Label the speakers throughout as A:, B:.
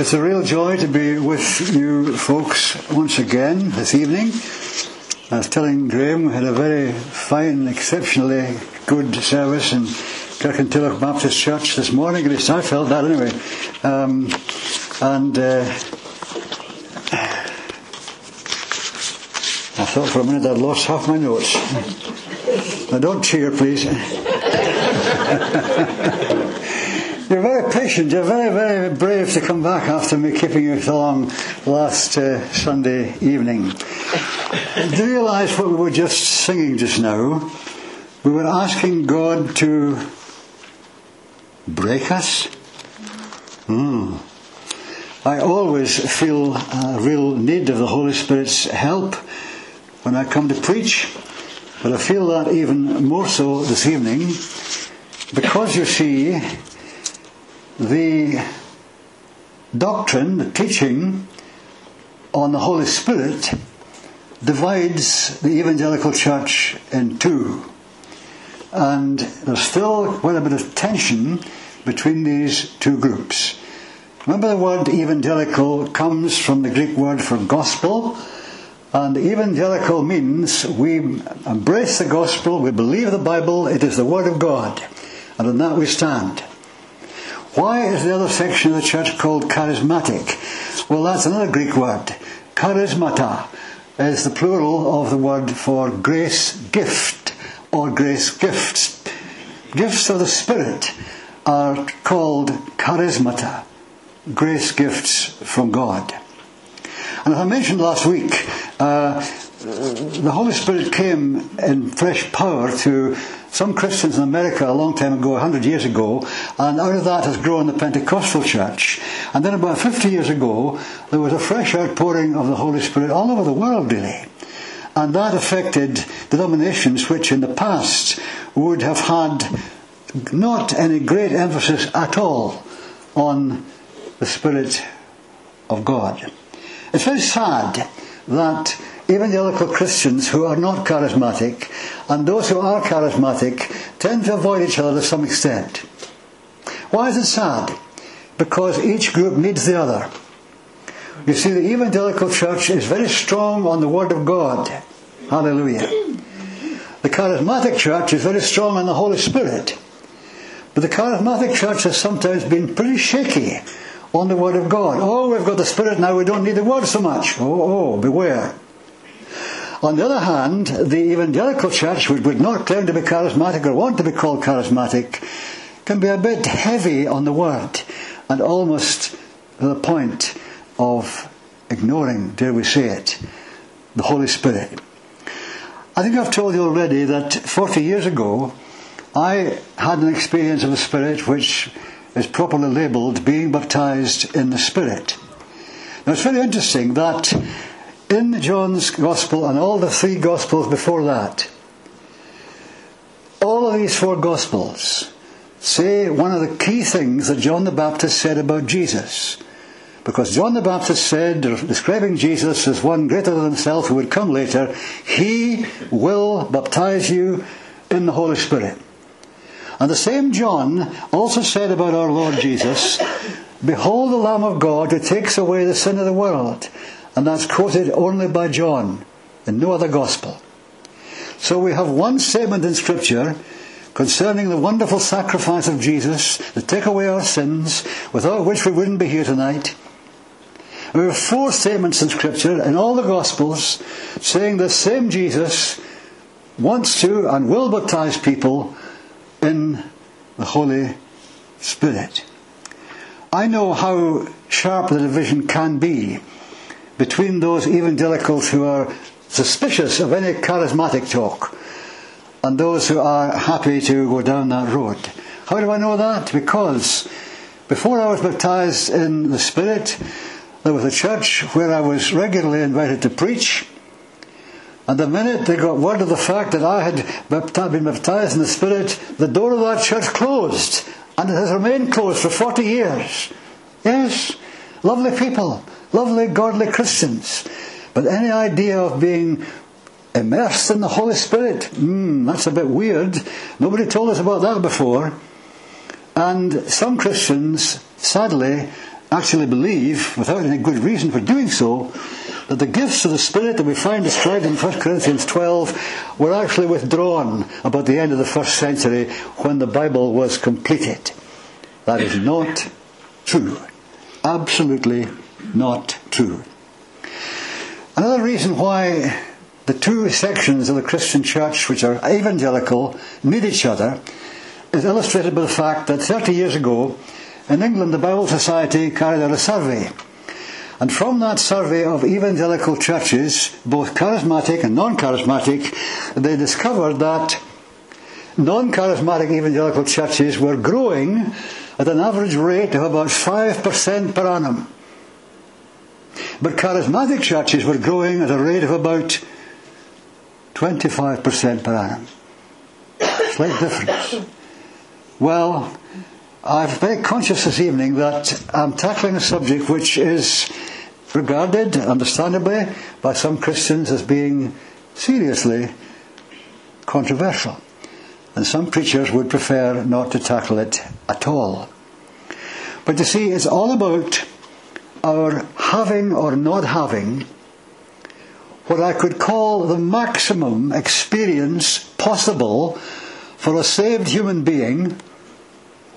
A: It's a real joy to be with you folks once again this evening. I was telling Graham we had a very fine, exceptionally good service in Kirkintilloch Baptist Church this morning, at least I felt that anyway. Um, and uh, I thought for a minute I'd lost half my notes. Now don't cheer, please. You're very patient. You're very, very brave to come back after me keeping you so long last uh, Sunday evening. Do you realise what we were just singing just now? We were asking God to break us. Hmm. I always feel a real need of the Holy Spirit's help when I come to preach, but I feel that even more so this evening because you see, the doctrine, the teaching on the Holy Spirit divides the evangelical church in two. And there's still quite a bit of tension between these two groups. Remember, the word evangelical comes from the Greek word for gospel, and evangelical means we embrace the gospel, we believe the Bible, it is the word of God, and on that we stand. Why is the other section of the church called charismatic? Well, that's another Greek word. Charismata is the plural of the word for grace gift or grace gifts. Gifts of the Spirit are called charismata, grace gifts from God. And as I mentioned last week, uh, the Holy Spirit came in fresh power to some Christians in America a long time ago, 100 years ago, and out of that has grown the Pentecostal church. And then about 50 years ago, there was a fresh outpouring of the Holy Spirit all over the world, really. And that affected denominations which in the past would have had not any great emphasis at all on the Spirit of God. It's very sad that evangelical Christians who are not charismatic and those who are charismatic tend to avoid each other to some extent. Why is it sad? Because each group needs the other. You see, the evangelical church is very strong on the Word of God. Hallelujah. The charismatic church is very strong on the Holy Spirit. But the charismatic church has sometimes been pretty shaky on the Word of God. Oh, we've got the Spirit now, we don't need the Word so much. Oh, oh, beware. On the other hand, the evangelical church, which would not claim to be charismatic or want to be called charismatic, can be a bit heavy on the word and almost to the point of ignoring, dare we say it, the Holy Spirit. I think I've told you already that 40 years ago, I had an experience of the Spirit which is properly labelled being baptized in the Spirit. Now it's very interesting that in John's Gospel and all the three Gospels before that, all of these four Gospels say one of the key things that John the Baptist said about Jesus. Because John the Baptist said, describing Jesus as one greater than himself who would come later, He will baptize you in the Holy Spirit. And the same John also said about our Lord Jesus, Behold the Lamb of God who takes away the sin of the world. And that's quoted only by John in no other gospel. So we have one statement in Scripture concerning the wonderful sacrifice of Jesus to take away our sins, without which we wouldn't be here tonight. And we have four statements in Scripture in all the Gospels saying the same Jesus wants to and will baptize people in the Holy Spirit. I know how sharp the division can be between those evangelicals who are suspicious of any charismatic talk and those who are happy to go down that road. How do I know that? Because before I was baptized in the Spirit, there was a church where I was regularly invited to preach. And the minute they got word of the fact that I had been baptized in the Spirit, the door of that church closed. And it has remained closed for 40 years. Yes, lovely people lovely, godly Christians. But any idea of being immersed in the Holy Spirit, mm, that's a bit weird. Nobody told us about that before. And some Christians, sadly, actually believe, without any good reason for doing so, that the gifts of the Spirit that we find described in 1 Corinthians 12 were actually withdrawn about the end of the first century when the Bible was completed. That is not true. Absolutely not true. Another reason why the two sections of the Christian church, which are evangelical, need each other, is illustrated by the fact that 30 years ago, in England, the Bible Society carried out a survey. And from that survey of evangelical churches, both charismatic and non charismatic, they discovered that non charismatic evangelical churches were growing at an average rate of about 5% per annum. But charismatic churches were growing at a rate of about 25% per annum. Slight difference. Well, I'm very conscious this evening that I'm tackling a subject which is regarded, understandably, by some Christians as being seriously controversial. And some preachers would prefer not to tackle it at all. But you see, it's all about our having or not having what I could call the maximum experience possible for a saved human being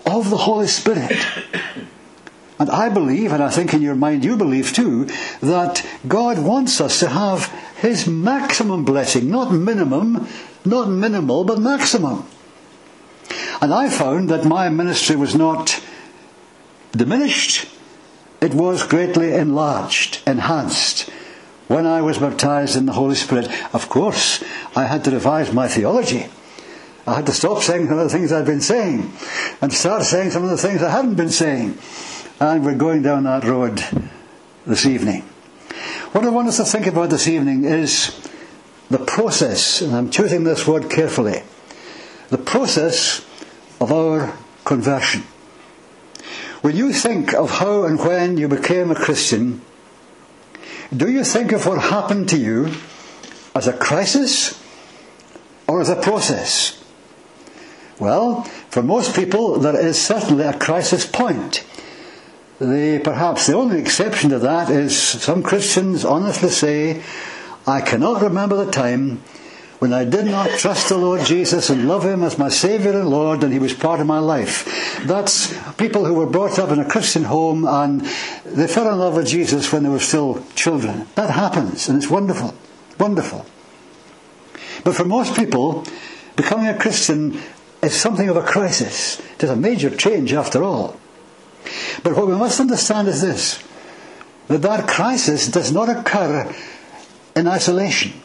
A: of the Holy Spirit. And I believe, and I think in your mind you believe too, that God wants us to have His maximum blessing, not minimum, not minimal, but maximum. And I found that my ministry was not diminished, it was greatly enlarged, enhanced. When I was baptized in the Holy Spirit, of course, I had to revise my theology. I had to stop saying some of the things I'd been saying and start saying some of the things I hadn't been saying. And we're going down that road this evening. What I want us to think about this evening is the process, and I'm choosing this word carefully, the process of our conversion. When you think of how and when you became a Christian, do you think of what happened to you as a crisis or as a process? Well, for most people, there is certainly a crisis point. The, perhaps the only exception to that is some Christians honestly say, I cannot remember the time when I did not trust the Lord Jesus and love Him as my Saviour and Lord and He was part of my life. That's people who were brought up in a Christian home and they fell in love with Jesus when they were still children. That happens and it's wonderful. Wonderful. But for most people, becoming a Christian is something of a crisis. It is a major change after all. But what we must understand is this that that crisis does not occur in isolation.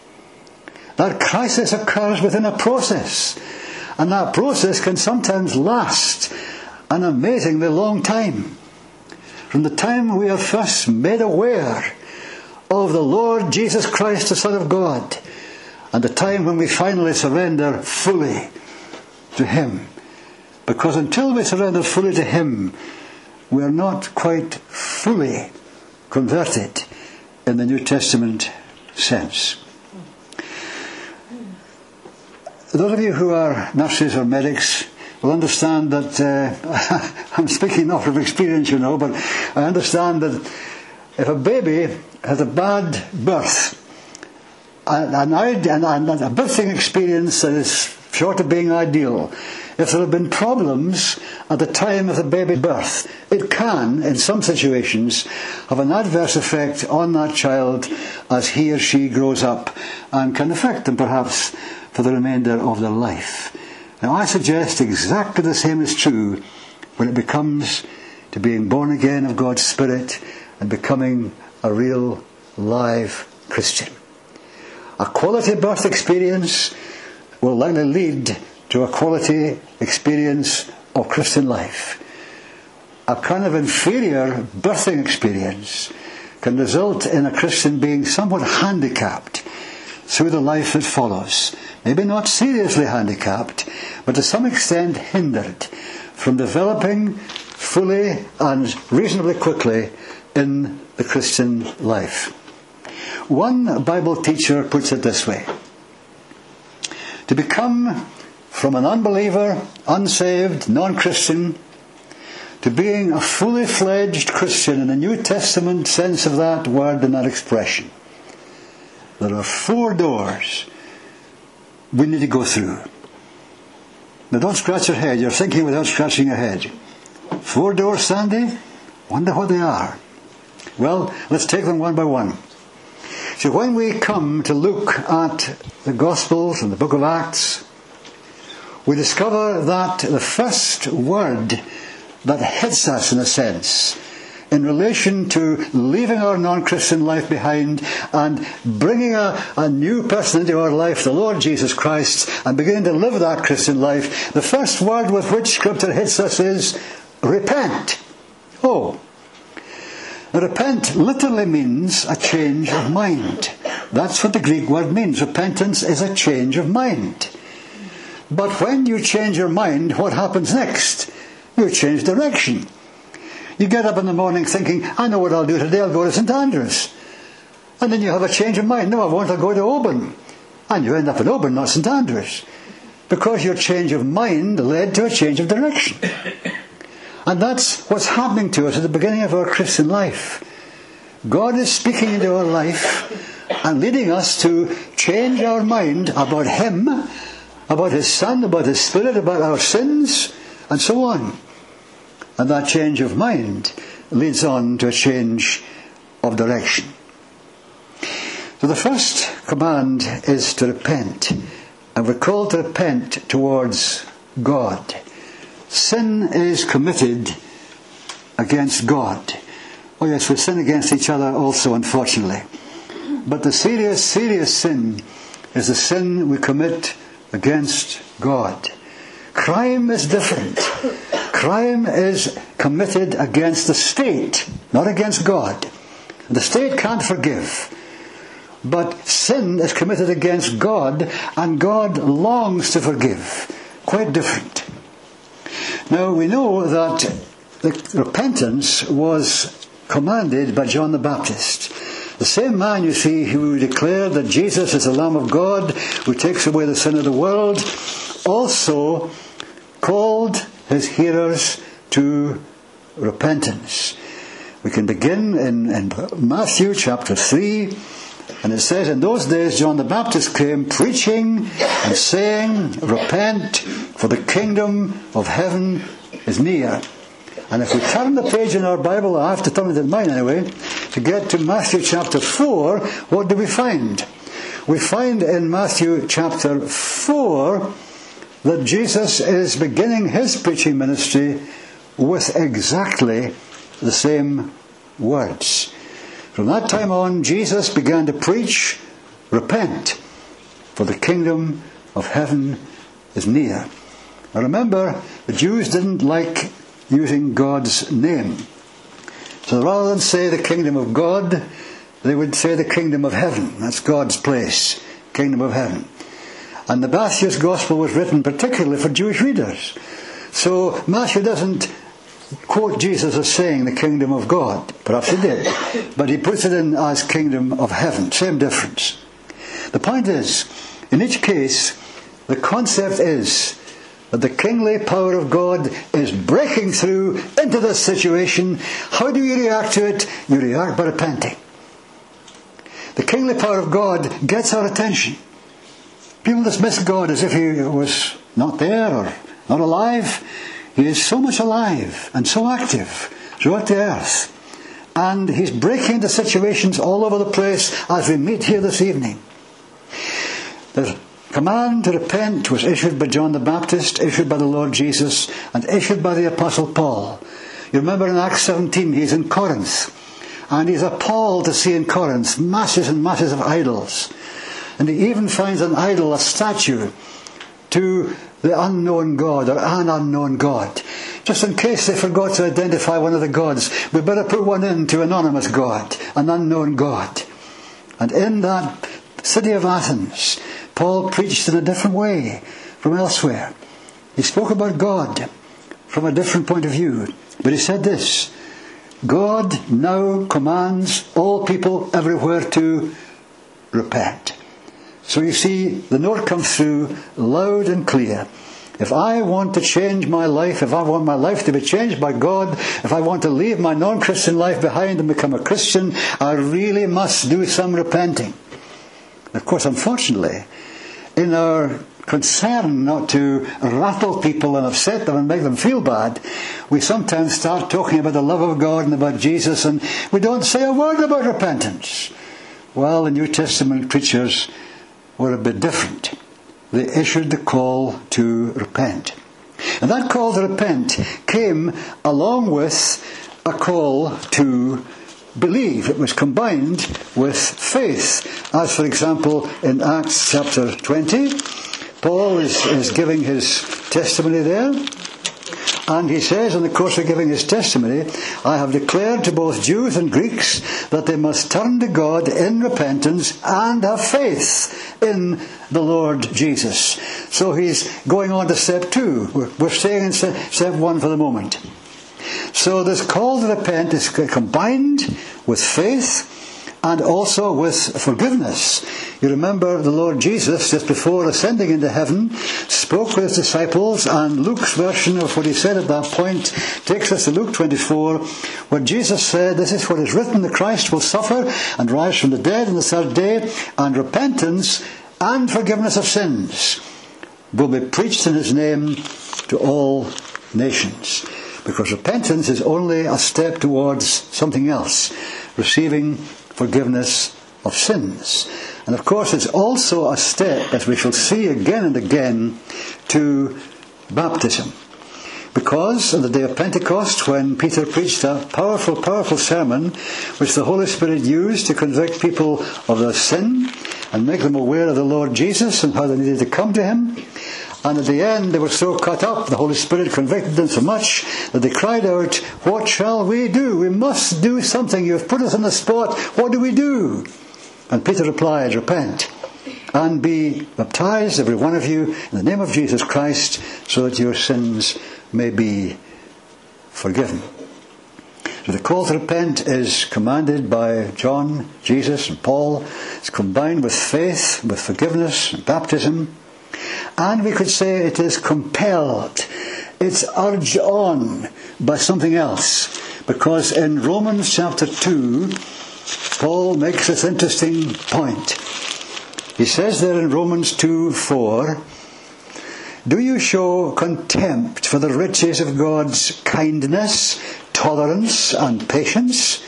A: That crisis occurs within a process. And that process can sometimes last an amazingly long time. From the time we are first made aware of the Lord Jesus Christ, the Son of God, and the time when we finally surrender fully to Him. Because until we surrender fully to Him, we are not quite fully converted in the New Testament sense. Those of you who are nurses or medics will understand that, uh, I'm speaking not from experience, you know, but I understand that if a baby has a bad birth, an, an, an, a birthing experience that is short of being ideal, if there have been problems at the time of the baby birth, it can, in some situations, have an adverse effect on that child as he or she grows up and can affect them perhaps for the remainder of their life. Now, I suggest exactly the same is true when it becomes to being born again of God's Spirit and becoming a real, live Christian. A quality birth experience will likely lead to a quality experience of Christian life. A kind of inferior birthing experience can result in a Christian being somewhat handicapped through the life that follows. Maybe not seriously handicapped, but to some extent hindered from developing fully and reasonably quickly in the Christian life. One Bible teacher puts it this way to become from an unbeliever, unsaved, non Christian, to being a fully fledged Christian in the New Testament sense of that word and that expression, there are four doors we need to go through. Now don't scratch your head, you're thinking without scratching your head. Four doors, Sandy? Wonder what they are. Well, let's take them one by one. So when we come to look at the Gospels and the book of Acts, we discover that the first word that hits us in a sense in relation to leaving our non-Christian life behind and bringing a, a, new person into our life, the Lord Jesus Christ, and beginning to live that Christian life, the first word with which Scripture hits us is repent. Oh. Repent literally means a change of mind. That's what the Greek word means. Repentance is a change of mind. But when you change your mind, what happens next? You change direction. You get up in the morning thinking, I know what I'll do today, I'll go to St Andrews. And then you have a change of mind. No, I want to go to Oban. And you end up in Oban, not St Andrews. Because your change of mind led to a change of direction. And that's what's happening to us at the beginning of our Christian life. God is speaking into our life and leading us to change our mind about Him, about His Son, about His Spirit, about our sins, and so on. And that change of mind leads on to a change of direction. So the first command is to repent. And we're called to repent towards God. Sin is committed against God. Oh yes, we sin against each other also, unfortunately. But the serious, serious sin is the sin we commit against God. Crime is different. Crime is committed against the state, not against God. The state can't forgive. But sin is committed against God, and God longs to forgive. Quite different. Now, we know that the repentance was commanded by John the Baptist. The same man, you see, who declared that Jesus is the Lamb of God who takes away the sin of the world, also called his hearers to repentance. We can begin in, in Matthew chapter 3, and it says, In those days John the Baptist came preaching and saying, Repent, for the kingdom of heaven is near. And if we turn the page in our Bible, I have to turn it in mine anyway, to get to Matthew chapter 4, what do we find? We find in Matthew chapter 4 that Jesus is beginning his preaching ministry with exactly the same words. From that time on, Jesus began to preach, Repent, for the kingdom of heaven is near. Now remember, the Jews didn't like using God's name. So rather than say the kingdom of God, they would say the kingdom of heaven. That's God's place, kingdom of heaven. And the Matthew's Gospel was written particularly for Jewish readers. So Matthew doesn't quote Jesus as saying the kingdom of God. Perhaps he did. But he puts it in as kingdom of heaven. Same difference. The point is, in each case, the concept is that the kingly power of God is breaking through into this situation. How do you react to it? You react by repenting. The kingly power of God gets our attention. People dismiss God as if He was not there or not alive. He is so much alive and so active throughout the earth. And He's breaking into situations all over the place as we meet here this evening. The command to repent was issued by John the Baptist, issued by the Lord Jesus, and issued by the Apostle Paul. You remember in Acts 17, he's in Corinth. And he's appalled to see in Corinth masses and masses of idols. And he even finds an idol, a statue, to the unknown God or an unknown God. Just in case they forgot to identify one of the gods, we better put one in to anonymous God, an unknown God. And in that city of Athens, Paul preached in a different way from elsewhere. He spoke about God from a different point of view. But he said this God now commands all people everywhere to repent. So you see, the note comes through loud and clear. If I want to change my life, if I want my life to be changed by God, if I want to leave my non Christian life behind and become a Christian, I really must do some repenting. Of course, unfortunately, in our concern not to rattle people and upset them and make them feel bad, we sometimes start talking about the love of God and about Jesus and we don't say a word about repentance. Well, the New Testament preachers were a bit different. They issued the call to repent. And that call to repent came along with a call to believe. It was combined with faith. As, for example, in Acts chapter 20, Paul is, is giving his testimony there. And he says, in the course of giving his testimony, I have declared to both Jews and Greeks that they must turn to God in repentance and have faith in the Lord Jesus. So he's going on to step two. We're, staying in step one for the moment. So this call to repent is combined with faith and also with forgiveness. You remember the Lord Jesus, just before ascending into heaven, spoke with his disciples, and Luke's version of what he said at that point takes us to Luke 24, where Jesus said, This is what is written the Christ will suffer and rise from the dead on the third day, and repentance and forgiveness of sins will be preached in his name to all nations. Because repentance is only a step towards something else, receiving forgiveness of sins. And of course, it's also a step, as we shall see again and again, to baptism. Because on the day of Pentecost, when Peter preached a powerful, powerful sermon, which the Holy Spirit used to convict people of their sin and make them aware of the Lord Jesus and how they needed to come to Him, and at the end they were so cut up, the Holy Spirit convicted them so much that they cried out, What shall we do? We must do something. You have put us on the spot. What do we do? And Peter replied, Repent and be baptized, every one of you, in the name of Jesus Christ, so that your sins may be forgiven. So the call to repent is commanded by John, Jesus, and Paul. It's combined with faith, with forgiveness, and baptism. And we could say it is compelled. It's urged on by something else. Because in Romans chapter 2, Paul makes this interesting point. He says there in Romans 2 4, Do you show contempt for the riches of God's kindness, tolerance, and patience,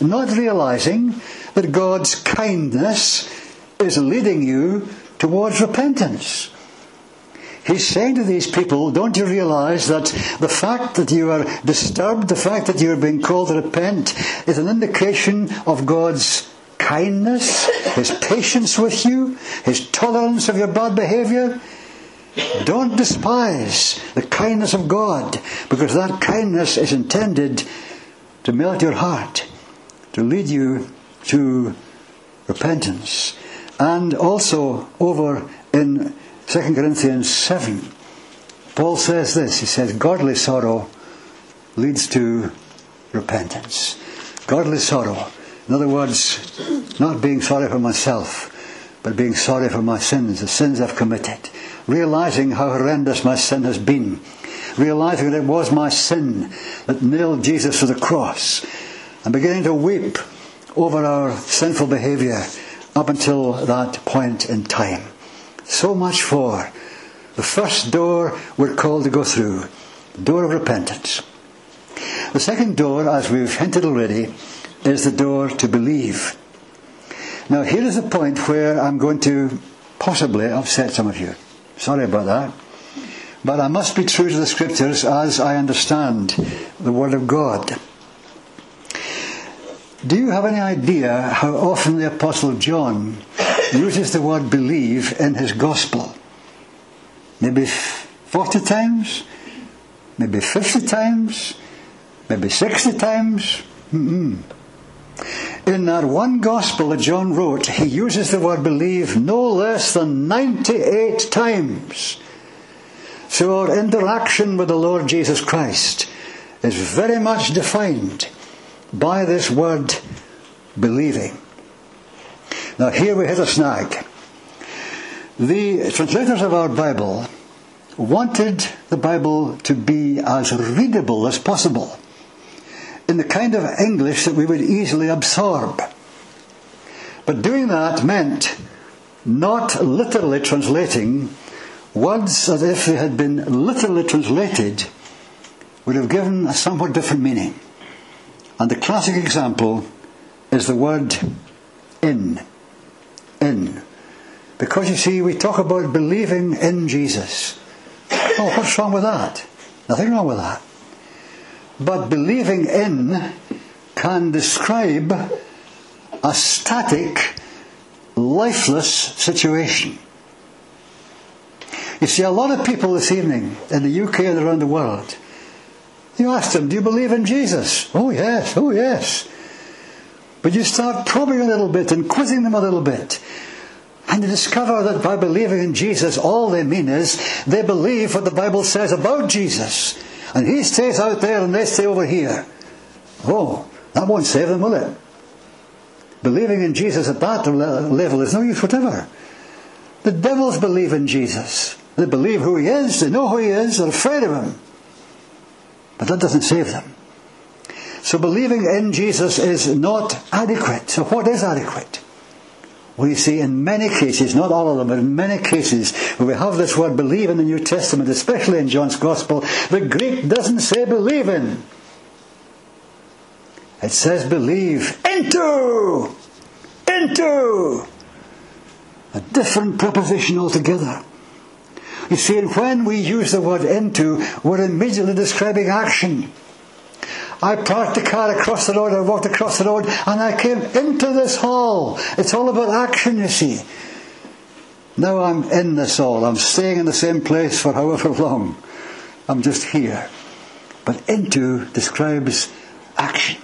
A: not realizing that God's kindness is leading you towards repentance? He's saying to these people, don't you realize that the fact that you are disturbed, the fact that you're being called to repent, is an indication of God's kindness, His patience with you, His tolerance of your bad behavior? Don't despise the kindness of God, because that kindness is intended to melt your heart, to lead you to repentance. And also over in 2 Corinthians 7, Paul says this. He says, Godly sorrow leads to repentance. Godly sorrow. In other words, not being sorry for myself, but being sorry for my sins, the sins I've committed. Realizing how horrendous my sin has been. Realizing that it was my sin that nailed Jesus to the cross. And beginning to weep over our sinful behavior up until that point in time. So much for the first door we're called to go through, the door of repentance. The second door, as we've hinted already, is the door to believe. Now, here is a point where I'm going to possibly upset some of you. Sorry about that. But I must be true to the scriptures as I understand the Word of God. Do you have any idea how often the Apostle John uses the word believe in his gospel. Maybe 40 times, maybe 50 times, maybe 60 times. Mm-mm. In that one gospel that John wrote, he uses the word believe no less than 98 times. So our interaction with the Lord Jesus Christ is very much defined by this word believing. Now, here we hit a snag. The translators of our Bible wanted the Bible to be as readable as possible in the kind of English that we would easily absorb. But doing that meant not literally translating words as if they had been literally translated would have given a somewhat different meaning. And the classic example is the word in. In. Because you see, we talk about believing in Jesus. Oh, what's wrong with that? Nothing wrong with that. But believing in can describe a static, lifeless situation. You see, a lot of people this evening in the UK and around the world, you ask them, Do you believe in Jesus? Oh, yes, oh, yes. But you start probing a little bit and quizzing them a little bit. And you discover that by believing in Jesus, all they mean is they believe what the Bible says about Jesus. And he stays out there and they stay over here. Oh, that won't save them, will it? Believing in Jesus at that level is no use whatever. The devils believe in Jesus. They believe who he is, they know who he is, they're afraid of him. But that doesn't save them. So believing in Jesus is not adequate. So what is adequate? We see in many cases, not all of them, but in many cases where we have this word believe in the New Testament, especially in John's Gospel, the Greek doesn't say believe in. It says believe into. Into. A different preposition altogether. You see, when we use the word into, we're immediately describing action. I parked the car across the road, I walked across the road, and I came into this hall. It's all about action, you see. Now I'm in this hall. I'm staying in the same place for however long. I'm just here. But into describes action.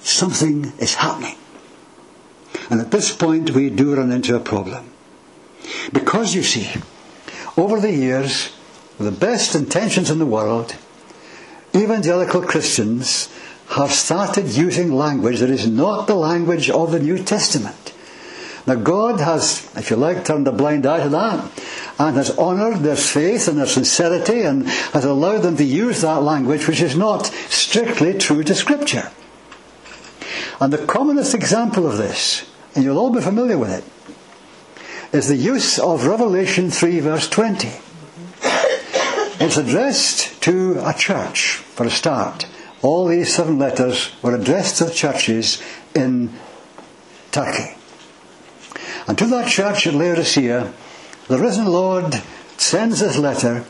A: Something is happening. And at this point, we do run into a problem. Because you see, over the years, with the best intentions in the world, evangelical Christians have started using language that is not the language of the New Testament. Now, God has, if you like, turned a blind eye to that and has honoured their faith and their sincerity and has allowed them to use that language which is not strictly true to Scripture. And the commonest example of this, and you'll all be familiar with it, is the use of Revelation 3, verse 20. It's addressed to a church, for a start. All these seven letters were addressed to churches in Turkey. And to that church at Laodicea, the risen Lord sends this letter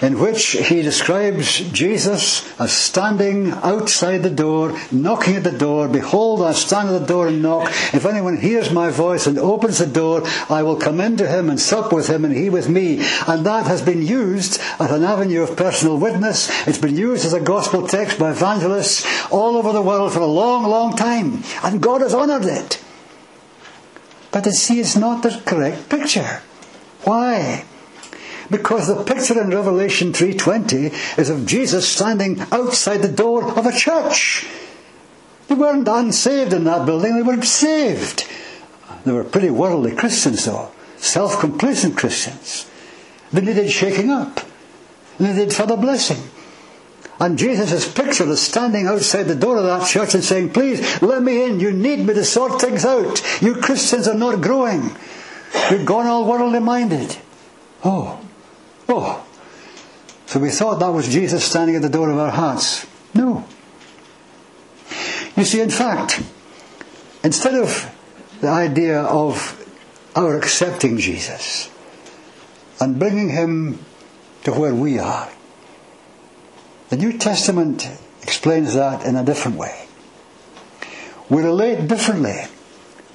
A: in which he describes Jesus as standing outside the door, knocking at the door. Behold, I stand at the door and knock. If anyone hears my voice and opens the door, I will come into him and sup with him and he with me. And that has been used as an avenue of personal witness. It's been used as a gospel text by evangelists all over the world for a long, long time. And God has honoured it. But see, it's not the correct picture. Why? Because the picture in Revelation 3:20 is of Jesus standing outside the door of a church. They weren't unsaved in that building, they were saved. They were pretty worldly Christians though, self-complacent Christians. They needed shaking up. They needed further blessing. And Jesus is pictured as standing outside the door of that church and saying, Please, let me in. You need me to sort things out. You Christians are not growing. You've gone all worldly minded. Oh, Oh, so we thought that was Jesus standing at the door of our hearts. No. You see, in fact, instead of the idea of our accepting Jesus and bringing him to where we are, the New Testament explains that in a different way. We relate differently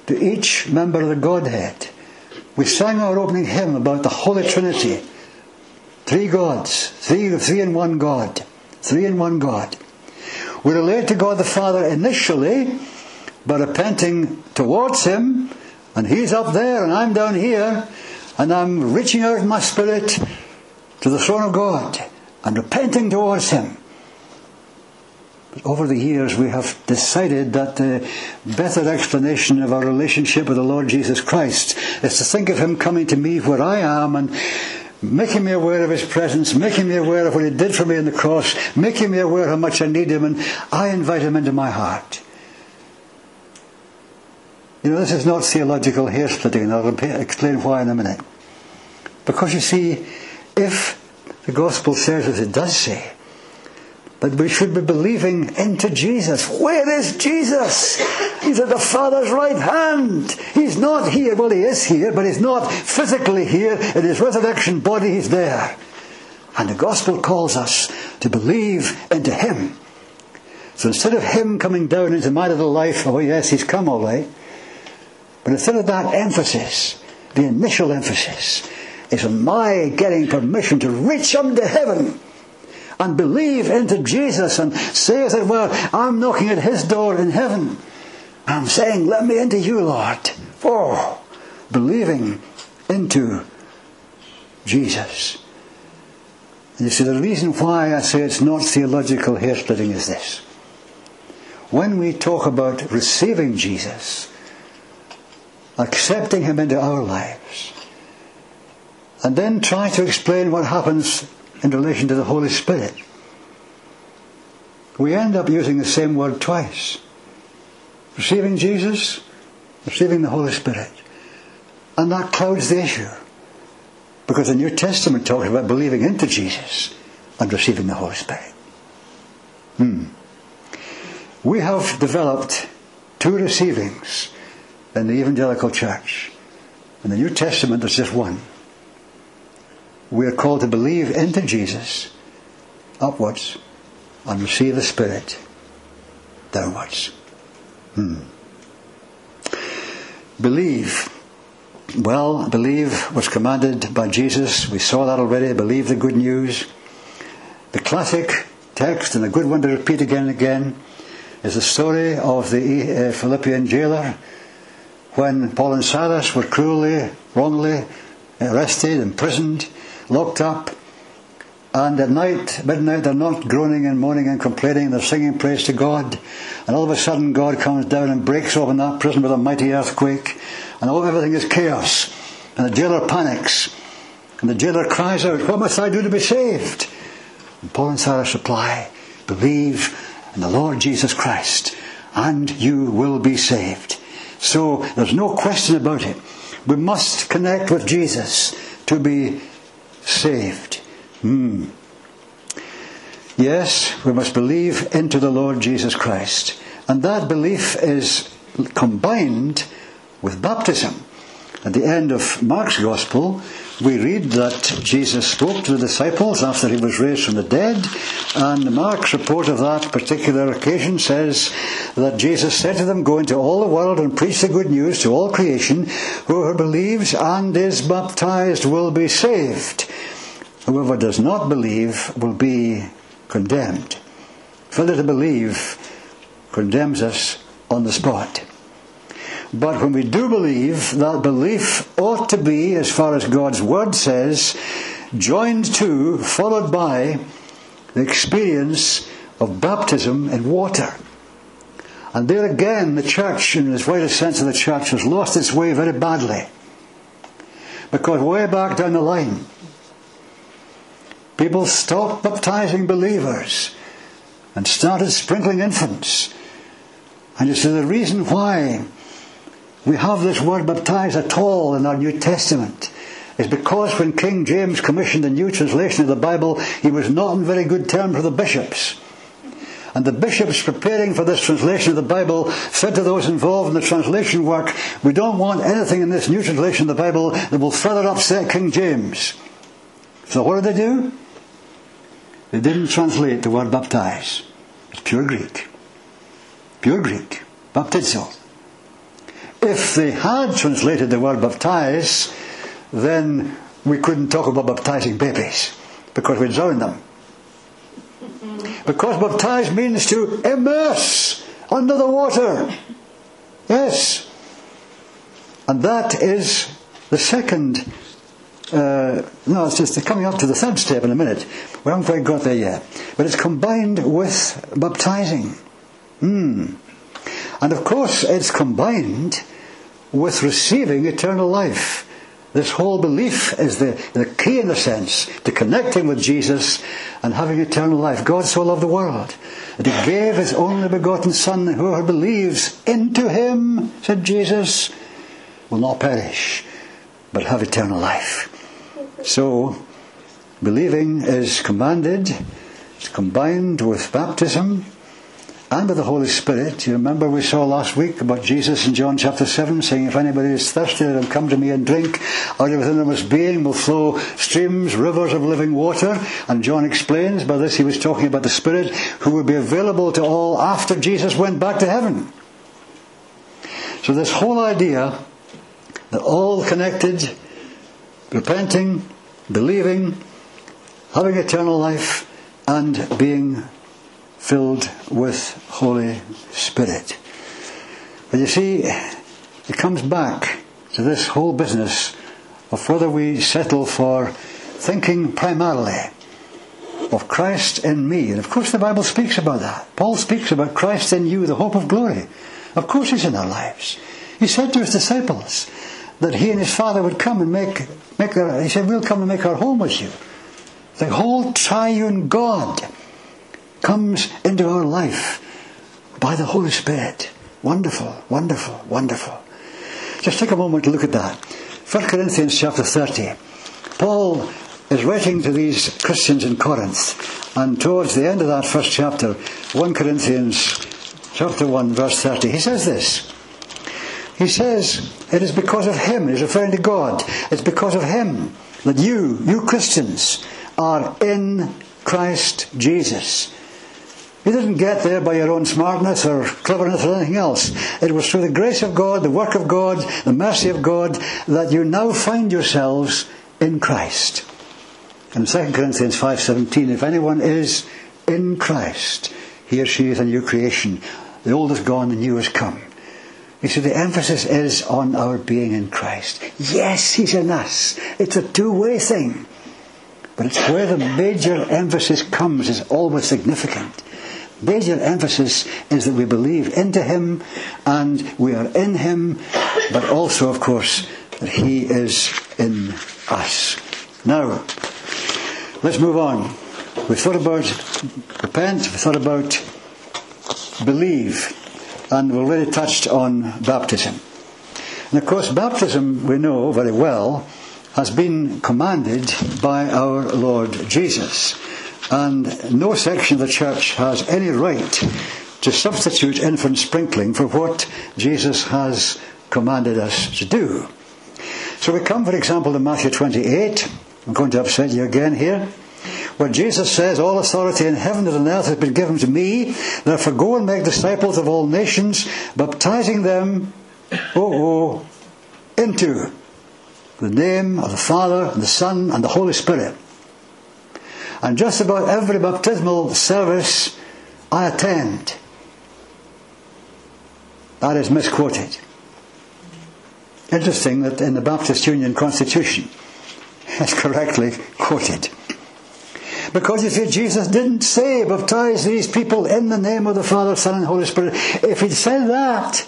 A: to each member of the Godhead. We sang our opening hymn about the Holy Trinity Three gods. Three, three in one God. Three in one God. We relate to God the Father initially by repenting towards Him, and He's up there and I'm down here, and I'm reaching out my spirit to the throne of God and repenting towards Him. But over the years, we have decided that the better explanation of our relationship with the Lord Jesus Christ is to think of Him coming to me where I am and making me aware of His presence, making me aware of what He did for me on the cross, making me aware how much I need Him, and I invite Him into my heart. You know, this is not theological hair splitting, and I'll explain why in a minute. Because you see, if the gospel says as it does say, that we should be believing into Jesus. Where is Jesus? He's at the Father's right hand. He's not here. Well, he is here, but he's not physically here. In his resurrection body, he's there. And the gospel calls us to believe into him. So instead of him coming down into my little life, oh yes, he's come all right. But instead of that emphasis, the initial emphasis is on my getting permission to reach unto heaven and believe into Jesus and say, as it were, I'm knocking at his door in heaven. I'm saying, let me into you, Lord. Oh, believing into Jesus. You see, the reason why I say it's not theological hair splitting is this. When we talk about receiving Jesus, accepting him into our lives, and then try to explain what happens in relation to the Holy Spirit, we end up using the same word twice. Receiving Jesus, receiving the Holy Spirit. And that clouds the issue. Because the New Testament talks about believing into Jesus and receiving the Holy Spirit. Hmm. We have developed two receivings in the evangelical church. In the New Testament, there's just one we are called to believe into Jesus upwards and receive the Spirit downwards. Hmm. Believe. Well, believe was commanded by Jesus. We saw that already. Believe the good news. The classic text, and a good one to repeat again and again, is the story of the uh, Philippian jailer when Paul and Silas were cruelly, wrongly arrested, imprisoned locked up. And at night, midnight, they're not groaning and moaning and complaining, they're singing praise to God. And all of a sudden, God comes down and breaks open that prison with a mighty earthquake. And all, everything is chaos. And the jailer panics. And the jailer cries out, What must I do to be saved? And Paul and Silas reply, Believe in the Lord Jesus Christ, and you will be saved. So there's no question about it. We must connect with Jesus to be saved. Hmm. Yes, we must believe into the Lord Jesus Christ. And that belief is combined with baptism. At the end of Mark's Gospel, we read that Jesus spoke to the disciples after he was raised from the dead, and Mark's report of that particular occasion says that Jesus said to them, Go into all the world and preach the good news to all creation. Whoever believes and is baptized will be saved. Whoever does not believe will be condemned. Failure to believe condemns us on the spot. But when we do believe, that belief ought to be, as far as God's Word says, joined to, followed by, the experience of baptism in water. And there again, the church, in its widest sense of the church, has lost its way very badly. Because way back down the line, people stopped baptizing believers and started sprinkling infants. And you see, the reason why we have this word baptize at all in our New Testament is because when King James commissioned the new translation of the Bible, he was not on very good terms with the bishops. And the bishops preparing for this translation of the Bible said to those involved in the translation work, We don't want anything in this new translation of the Bible that will further upset King James. So what did they do? They didn't translate the word baptize. It's pure Greek. Pure Greek. Baptizo. If they had translated the word baptize, then we couldn't talk about baptizing babies because we'd drown them. Because baptize means to immerse under the water. Yes. And that is the second. Uh, no, it's just coming up to the third step in a minute. We haven't quite got there yet. But it's combined with baptizing. Mm. And of course, it's combined with receiving eternal life. This whole belief is the, the key, in a sense, to connecting with Jesus and having eternal life. God so loved the world that he gave his only begotten Son, whoever believes into him, said Jesus, will not perish, but have eternal life. So, believing is commanded, it's combined with baptism, and with the Holy Spirit. You remember we saw last week about Jesus in John chapter 7 saying, If anybody is thirsty, let him come to me and drink. Out of within his being will flow streams, rivers of living water. And John explains by this he was talking about the Spirit who would be available to all after Jesus went back to heaven. So this whole idea that all connected, repenting, believing, having eternal life, and being filled with Holy Spirit. But you see, it comes back to this whole business of whether we settle for thinking primarily of Christ in me. And of course the Bible speaks about that. Paul speaks about Christ in you, the hope of glory. Of course he's in our lives. He said to his disciples that he and his father would come and make, make their, he said, we'll come and make our home with you. The whole triune God comes into our life by the Holy Spirit. Wonderful, wonderful, wonderful. Just take a moment to look at that. 1 Corinthians chapter 30. Paul is writing to these Christians in Corinth, and towards the end of that first chapter, 1 Corinthians chapter 1, verse 30, he says this. He says, It is because of Him, he's referring to God, it's because of Him that you, you Christians, are in Christ Jesus. You didn't get there by your own smartness or cleverness or anything else. It was through the grace of God, the work of God, the mercy of God, that you now find yourselves in Christ. And 2 Corinthians 5.17, if anyone is in Christ, he or she is a new creation. The old is gone, the new has come. You see, the emphasis is on our being in Christ. Yes, He's in us. It's a two-way thing. But it's where the major emphasis comes is always significant. Major emphasis is that we believe into Him and we are in Him, but also, of course, that He is in us. Now, let's move on. We've thought about repent, we've thought about believe, and we've already touched on baptism. And of course, baptism, we know very well, has been commanded by our Lord Jesus. And no section of the church has any right to substitute infant sprinkling for what Jesus has commanded us to do. So we come, for example, to Matthew 28. I'm going to upset you again here. Where Jesus says, All authority in heaven and on earth has been given to me. Therefore go and make disciples of all nations, baptizing them, oh, oh, into the name of the Father, and the Son, and the Holy Spirit and just about every baptismal service I attend, that is misquoted. Interesting that in the Baptist Union Constitution, it's correctly quoted. Because you see, Jesus didn't say, baptize these people in the name of the Father, Son, and Holy Spirit. If he'd said that,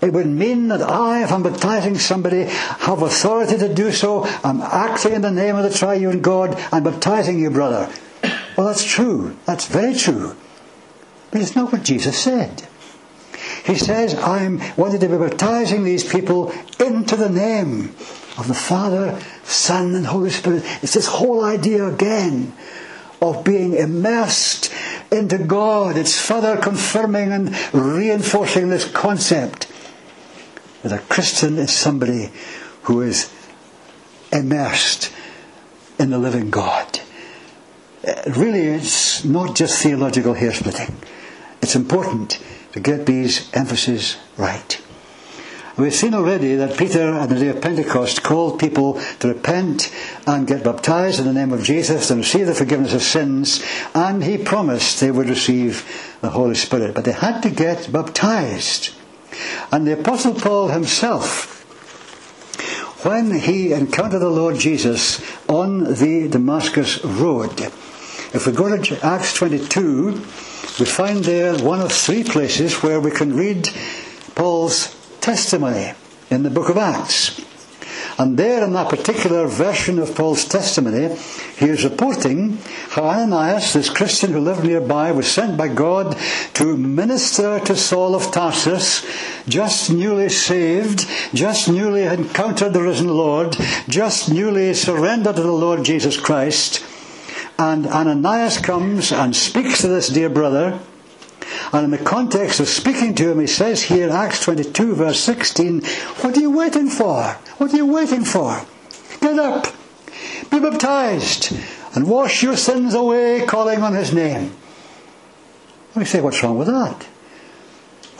A: it would mean that I, if I'm baptizing somebody, have authority to do so. I'm acting in the name of the triune God. I'm baptizing you, brother. Well, that's true. That's very true. But it's not what Jesus said. He says, I'm wanting to be baptizing these people into the name of the Father, Son, and Holy Spirit. It's this whole idea again of being immersed into God. It's further confirming and reinforcing this concept that a Christian is somebody who is immersed in the living God. Really, it's not just theological hair splitting. It's important to get these emphases right. We've seen already that Peter on the day of Pentecost called people to repent and get baptized in the name of Jesus and receive the forgiveness of sins, and he promised they would receive the Holy Spirit. But they had to get baptized. And the Apostle Paul himself, when he encountered the Lord Jesus on the Damascus Road, if we go to Acts 22, we find there one of three places where we can read Paul's testimony in the book of Acts. And there in that particular version of Paul's testimony, he is reporting how Ananias, this Christian who lived nearby, was sent by God to minister to Saul of Tarsus, just newly saved, just newly encountered the risen Lord, just newly surrendered to the Lord Jesus Christ. And Ananias comes and speaks to this dear brother, and in the context of speaking to him, he says here, in Acts 22, verse 16, What are you waiting for? What are you waiting for? Get up, be baptized, and wash your sins away, calling on his name. Let me say, What's wrong with that?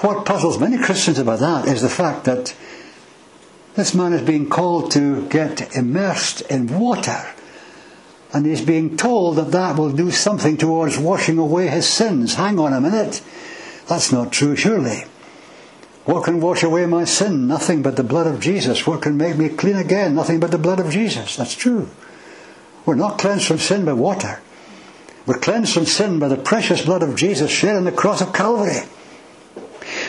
A: What puzzles many Christians about that is the fact that this man is being called to get immersed in water. And he's being told that that will do something towards washing away his sins. Hang on a minute. That's not true, surely. What can wash away my sin? Nothing but the blood of Jesus. What can make me clean again? Nothing but the blood of Jesus. That's true. We're not cleansed from sin by water. We're cleansed from sin by the precious blood of Jesus shed on the cross of Calvary.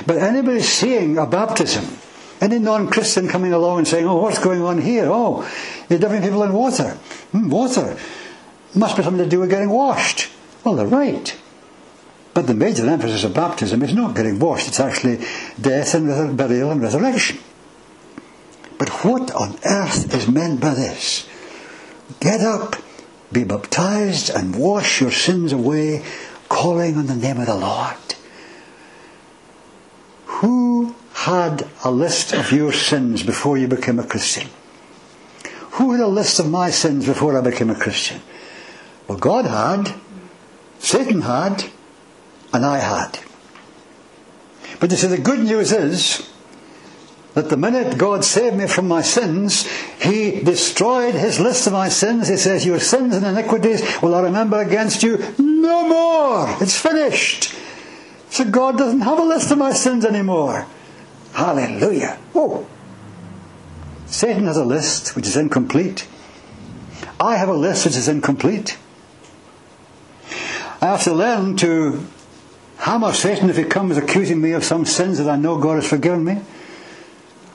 A: But anybody seeing a baptism, any non-Christian coming along and saying, oh, what's going on here? Oh, you're dipping people in water. Mm, water. Must be something to do with getting washed. Well, they're right. But the major emphasis of baptism is not getting washed, it's actually death and burial and resurrection. But what on earth is meant by this? Get up, be baptized, and wash your sins away, calling on the name of the Lord. Who had a list of your sins before you became a Christian? Who had a list of my sins before I became a Christian? Well, God had, Satan had, and I had. But you see, the good news is that the minute God saved me from my sins, He destroyed His list of my sins. He says, Your sins and iniquities will I remember against you no more. It's finished. So God doesn't have a list of my sins anymore. Hallelujah. Oh. Satan has a list which is incomplete. I have a list which is incomplete. I have to learn to hammer Satan if he comes accusing me of some sins that I know God has forgiven me.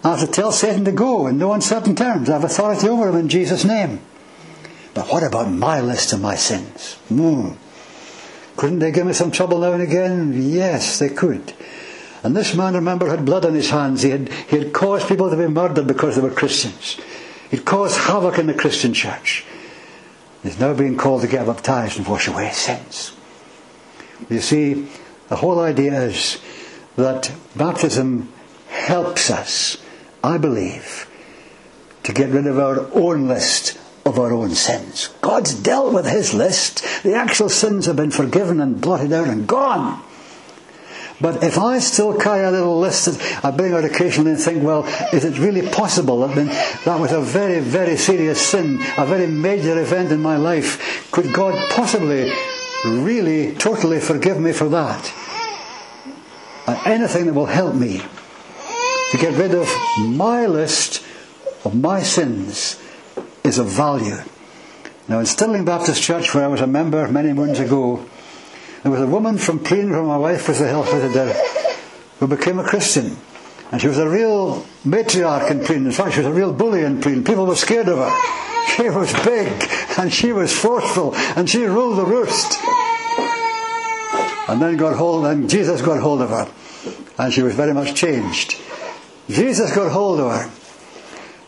A: I have to tell Satan to go in no uncertain terms. I have authority over him in Jesus' name. But what about my list of my sins? Mm. Couldn't they give me some trouble now and again? Yes, they could. And this man, remember, had blood on his hands. He had, he had caused people to be murdered because they were Christians. He'd caused havoc in the Christian church. He's now being called to get baptized and wash away sins. You see, the whole idea is that baptism helps us, I believe, to get rid of our own list of our own sins. God's dealt with his list. The actual sins have been forgiven and blotted out and gone. But if I still carry a little list that I bring out occasionally and think, well, is it really possible that that was a very, very serious sin, a very major event in my life? Could God possibly, really, totally forgive me for that? And anything that will help me to get rid of my list of my sins is of value. Now, in Stirling Baptist Church, where I was a member many moons ago, there was a woman from Plean, where my wife was the health visitor, who became a Christian. And she was a real matriarch in Plean. In fact, she was a real bully in Plean. People were scared of her. She was big, and she was forceful, and she ruled the roost. And then got hold, and Jesus got hold of her. And she was very much changed. Jesus got hold of her.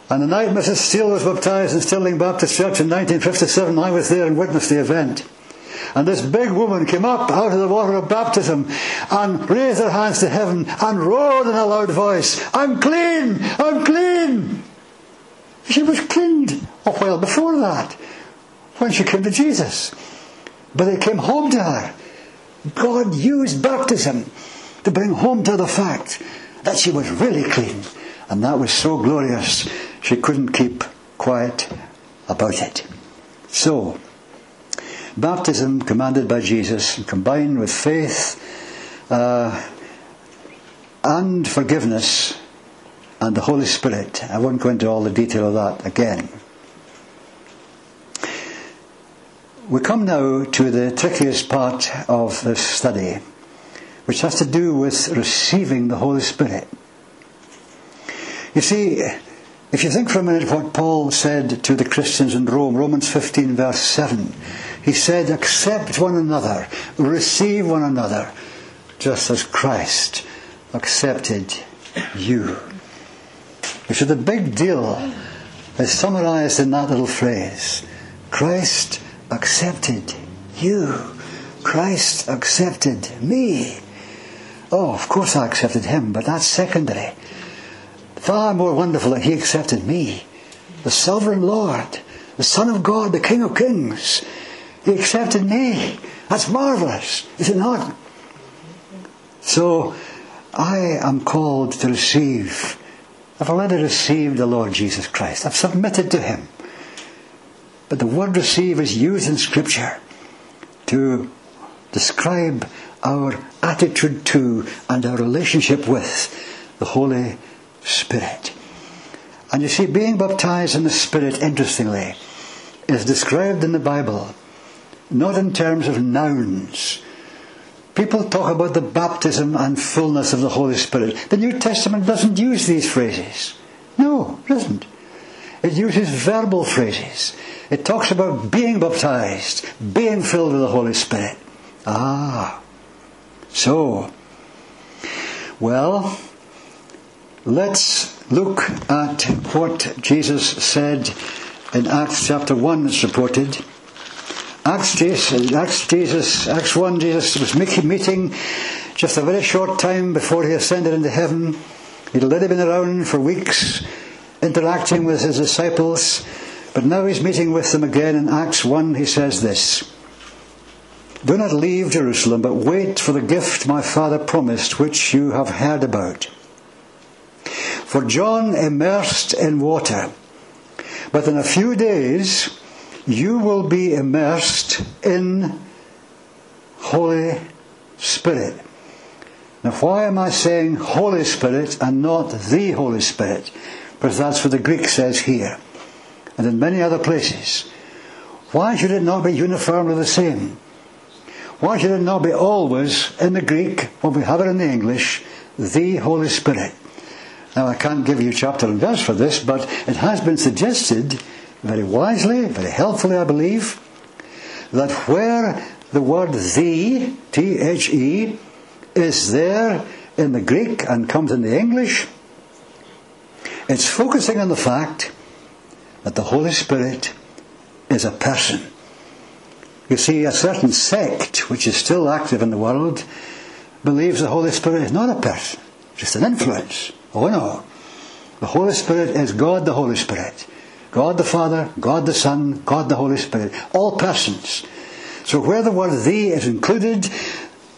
A: And the night Mrs. Steele was baptized in Stirling Baptist Church in 1957, I was there and witnessed the event. And this big woman came up out of the water of baptism and raised her hands to heaven and roared in a loud voice, I'm clean! I'm clean! She was cleaned a while before that when she came to Jesus. But it came home to her. God used baptism to bring home to the fact that she was really clean. And that was so glorious, she couldn't keep quiet about it. So, baptism commanded by Jesus, combined with faith uh, and forgiveness and the Holy Spirit. I won't go into all the detail of that again. We come now to the trickiest part of this study, which has to do with receiving the Holy Spirit. You see, If you think for a minute what Paul said to the Christians in Rome, Romans 15, verse 7, he said, Accept one another, receive one another, just as Christ accepted you. Which is a big deal is summarized in that little phrase Christ accepted you. Christ accepted me. Oh, of course I accepted him, but that's secondary. Far more wonderful that he accepted me, the sovereign Lord, the Son of God, the King of Kings. He accepted me. That's marvelous, is it not? So, I am called to receive. I've already received the Lord Jesus Christ. I've submitted to Him. But the word receive is used in Scripture to describe our attitude to and our relationship with the Holy Spirit. And you see, being baptized in the Spirit, interestingly, is described in the Bible not in terms of nouns. People talk about the baptism and fullness of the Holy Spirit. The New Testament doesn't use these phrases. No, it doesn't. It uses verbal phrases. It talks about being baptized, being filled with the Holy Spirit. Ah. So, well, let's look at what Jesus said in Acts chapter 1, it's reported. Acts Acts Jesus, Acts 1, Jesus was meeting just a very short time before he ascended into heaven. He'd already been around for weeks, interacting with his disciples, but now he's meeting with them again. In Acts 1, he says this Do not leave Jerusalem, but wait for the gift my Father promised, which you have heard about. For John immersed in water, but in a few days, you will be immersed in Holy Spirit. Now, why am I saying Holy Spirit and not the Holy Spirit? Because that's what the Greek says here and in many other places. Why should it not be uniformly the same? Why should it not be always in the Greek, when we have it in the English, the Holy Spirit? Now, I can't give you chapter and verse for this, but it has been suggested very wisely, very helpfully, I believe, that where the word the, T H E, is there in the Greek and comes in the English, it's focusing on the fact that the Holy Spirit is a person. You see, a certain sect, which is still active in the world, believes the Holy Spirit is not a person, just an influence. Oh no. The Holy Spirit is God the Holy Spirit. God the Father, God the Son, God the Holy Spirit, all persons. So where the word "the" is included,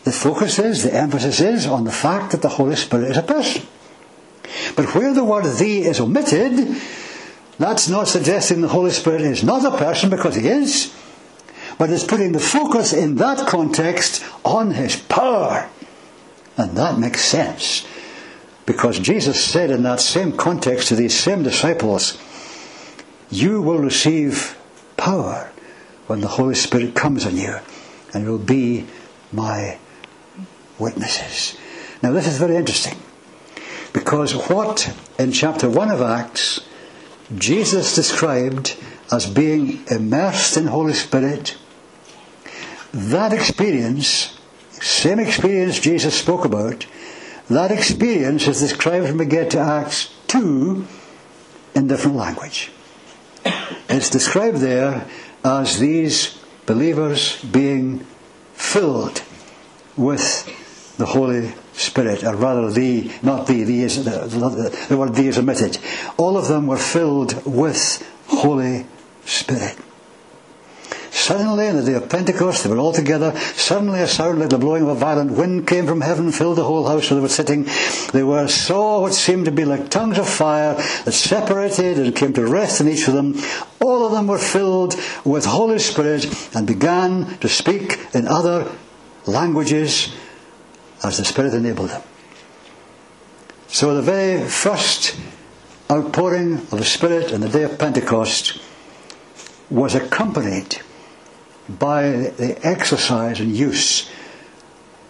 A: the focus is, the emphasis is on the fact that the Holy Spirit is a person. But where the word "the" is omitted, that's not suggesting the Holy Spirit is not a person because he is, but it's putting the focus in that context on his power. And that makes sense. Because Jesus said in that same context to these same disciples, you will receive power when the Holy Spirit comes on you, and you will be my witnesses. Now, this is very interesting because what in chapter 1 of Acts Jesus described as being immersed in Holy Spirit, that experience, same experience Jesus spoke about, that experience is described when we to Acts 2 in different language. It's described there as these believers being filled with the Holy Spirit, or rather, the, not the, the, the, the, the word the is omitted. All of them were filled with Holy Spirit. Suddenly, on the day of Pentecost, they were all together. Suddenly, a sound like the blowing of a violent wind came from heaven, filled the whole house where they were sitting. They were saw what seemed to be like tongues of fire that separated and came to rest in each of them. All of them were filled with Holy Spirit and began to speak in other languages as the Spirit enabled them. So, the very first outpouring of the Spirit on the day of Pentecost was accompanied by the exercise and use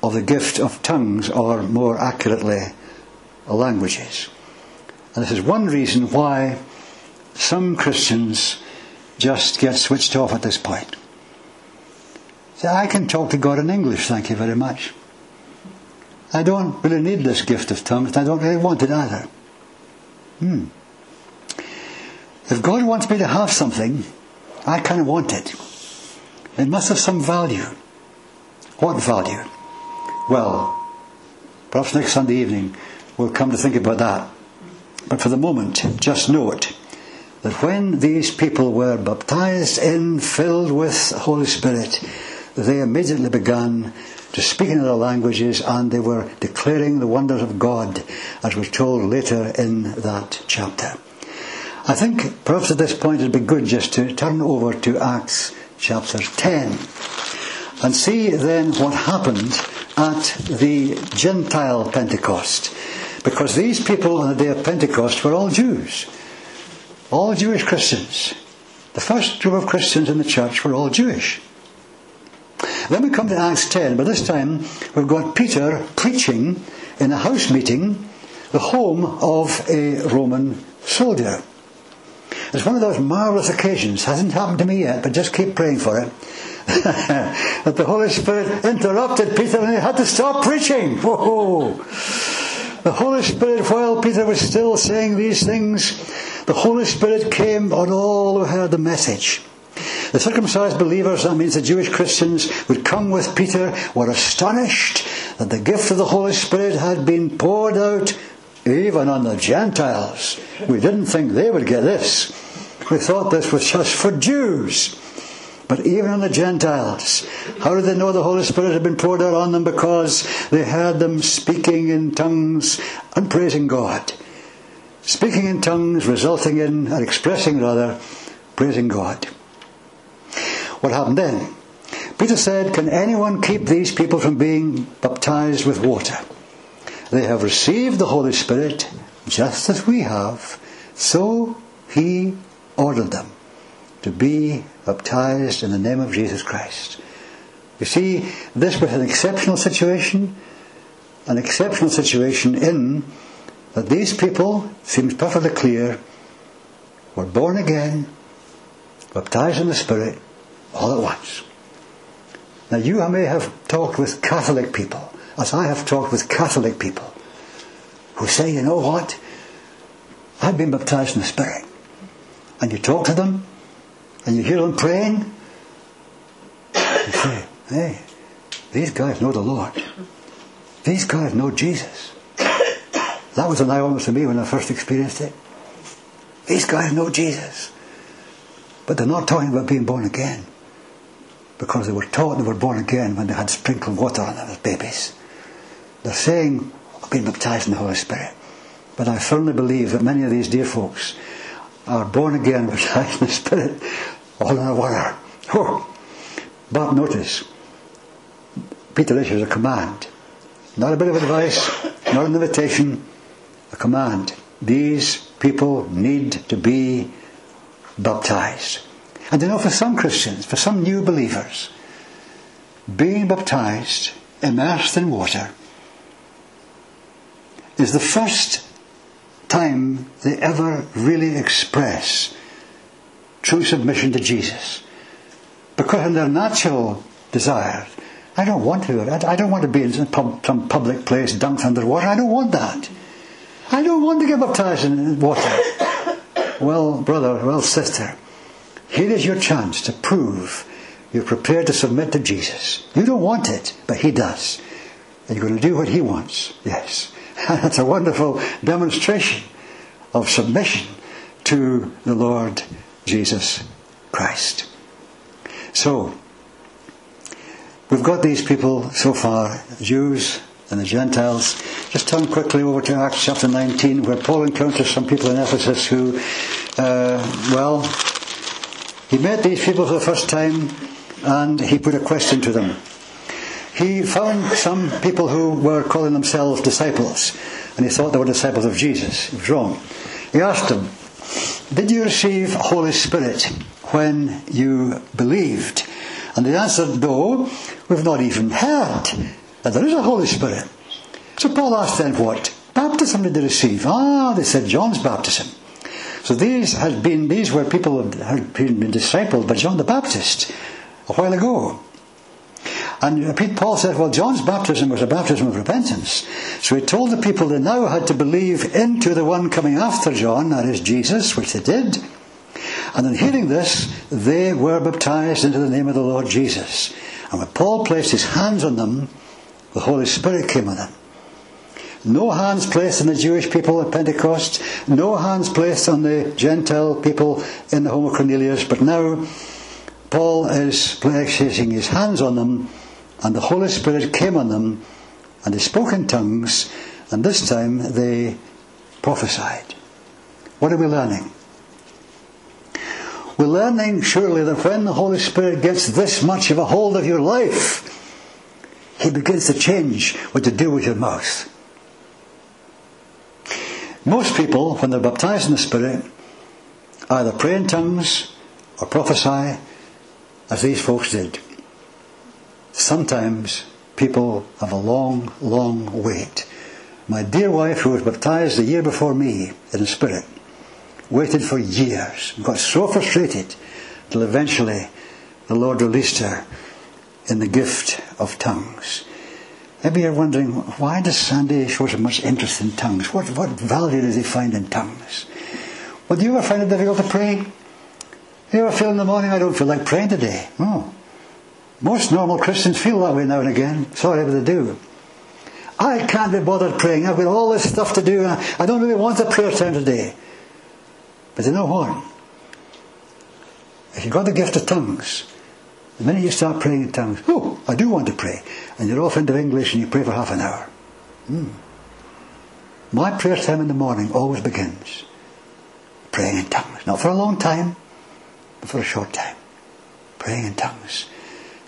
A: of the gift of tongues, or more accurately, languages. And this is one reason why some Christians just get switched off at this point. Say, I can talk to God in English, thank you very much. I don't really need this gift of tongues, I don't really want it either. Hmm. If God wants me to have something, I kind of want it. It must have some value. What value? Well, perhaps next Sunday evening we'll come to think about that. But for the moment, just note that when these people were baptized in, filled with the Holy Spirit, they immediately began to speak in other languages and they were declaring the wonders of God, as we're told later in that chapter. I think perhaps at this point it'd be good just to turn over to Acts chapter 10 and see then what happened at the Gentile Pentecost. Because these people on the day of Pentecost were all Jews, all Jewish Christians. The first group of Christians in the church were all Jewish. Then we come to Acts 10, but this time we've got Peter preaching in a house meeting, the home of a Roman soldier. It's one of those marvellous occasions, hasn't happened to me yet, but just keep praying for it. that the Holy Spirit interrupted Peter and he had to stop preaching. Whoa! The Holy Spirit, while Peter was still saying these things, the Holy Spirit came on all who heard the message. The circumcised believers, that means the Jewish Christians, would come with Peter, were astonished that the gift of the Holy Spirit had been poured out even on the Gentiles. We didn't think they would get this. We thought this was just for Jews. But even on the Gentiles, how did they know the Holy Spirit had been poured out on them? Because they heard them speaking in tongues and praising God. Speaking in tongues resulting in, or expressing rather, praising God. What happened then? Peter said, Can anyone keep these people from being baptized with water? They have received the Holy Spirit just as we have, so he ordered them to be baptized in the name of Jesus Christ. You see, this was an exceptional situation, an exceptional situation in that these people, seems perfectly clear, were born again, baptized in the Spirit, all at once. Now, you may have talked with Catholic people, as I have talked with Catholic people, who say, you know what? I've been baptized in the Spirit. And you talk to them, and you hear them praying, you say, hey, these guys know the Lord. These guys know Jesus. That was an eye opener to me when I first experienced it. These guys know Jesus. But they're not talking about being born again because they were taught they were born again when they had sprinkled water on them as babies. They're saying, I've been baptized in the Holy Spirit. But I firmly believe that many of these dear folks are born again, baptized in the Spirit, all in a water. Oh. But notice, Peter issues a command. Not a bit of advice, not an invitation, a command. These people need to be baptized. And you know, for some Christians, for some new believers, being baptized, immersed in water, is the first time they ever really express true submission to Jesus. Because in their natural desire, I don't want to. I don't want to be in some public place dunked under water. I don't want that. I don't want to get baptized in water. Well, brother, well, sister, here is your chance to prove you're prepared to submit to Jesus. You don't want it, but He does. And you're going to do what He wants. Yes. That's a wonderful demonstration of submission to the Lord Jesus Christ. So, we've got these people so far, Jews and the Gentiles. Just turn quickly over to Acts chapter 19, where Paul encounters some people in Ephesus who, uh, well, he met these people for the first time and he put a question to them. He found some people who were calling themselves disciples and he thought they were disciples of Jesus. He was wrong. He asked them, Did you receive Holy Spirit when you believed? And they answered, No, we've not even heard that there is a Holy Spirit. So Paul asked them what? baptism did they receive? Ah, they said John's baptism. So these had been these were people who had been discipled by John the Baptist a while ago. And Paul said, well, John's baptism was a baptism of repentance. So he told the people they now had to believe into the one coming after John, that is Jesus, which they did. And in hearing this, they were baptized into the name of the Lord Jesus. And when Paul placed his hands on them, the Holy Spirit came on them. No hands placed on the Jewish people at Pentecost, no hands placed on the Gentile people in the home of Cornelius, but now Paul is placing his hands on them and the Holy Spirit came on them, and they spoke in tongues, and this time they prophesied. What are we learning? We're learning surely that when the Holy Spirit gets this much of a hold of your life, He begins to change what to do with your mouth. Most people, when they're baptized in the Spirit, either pray in tongues or prophesy, as these folks did. Sometimes people have a long, long wait. My dear wife, who was baptized the year before me in the Spirit, waited for years, got so frustrated till eventually the Lord released her in the gift of tongues. Maybe you're wondering, why does Sandy show so much interest in tongues? What, what value does he find in tongues? Well, do you ever find it difficult to pray? Do you ever feel in the morning, I don't feel like praying today? Oh, most normal Christians feel that way now and again. Sorry, but they do. I can't be bothered praying. I've got all this stuff to do. I don't really want a prayer time today. But you know what? If you've got the gift of tongues, the minute you start praying in tongues, oh, I do want to pray. And you're off into English and you pray for half an hour. Hmm. My prayer time in the morning always begins praying in tongues. Not for a long time, but for a short time. Praying in tongues.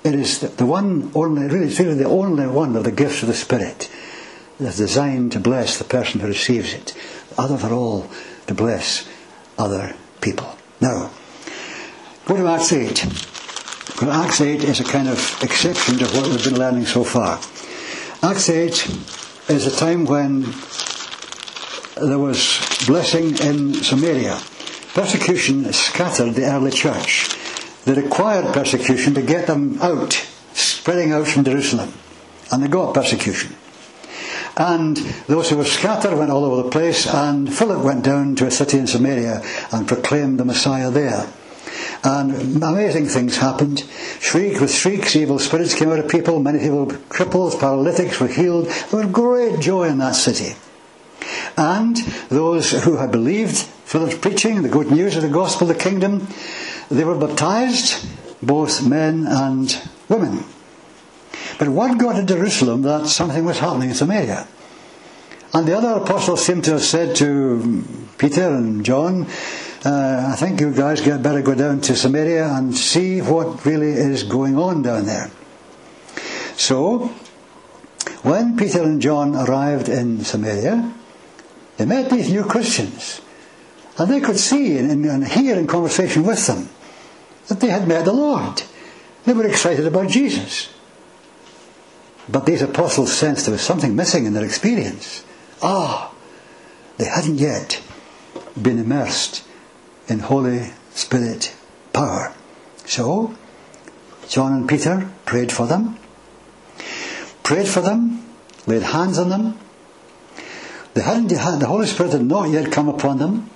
A: It is the one only, really, it's really the only one of the gifts of the Spirit that's designed to bless the person who receives it. Other are all to bless other people. Now, go to Acts 8. Well, Acts 8 is a kind of exception to what we've been learning so far. Acts 8 is a time when there was blessing in Samaria. Persecution scattered the early church. They required persecution to get them out, spreading out from Jerusalem. And they got persecution. And those who were scattered went all over the place, and Philip went down to a city in Samaria and proclaimed the Messiah there. And amazing things happened. Shriek with shrieks, evil spirits came out of people, many people, cripples, paralytics were healed. There was great joy in that city. And those who had believed Philip's preaching, the good news of the gospel, the kingdom, they were baptized, both men and women. But one got to Jerusalem that something was happening in Samaria. And the other apostles seem to have said to Peter and John, uh, I think you guys get better go down to Samaria and see what really is going on down there. So, when Peter and John arrived in Samaria, they met these new Christians. And they could see and, and hear in conversation with them that they had met the Lord. They were excited about Jesus. But these apostles sensed there was something missing in their experience. Ah, they hadn't yet been immersed in Holy Spirit power. So, John and Peter prayed for them, prayed for them, laid hands on them. They hadn't, the Holy Spirit had not yet come upon them.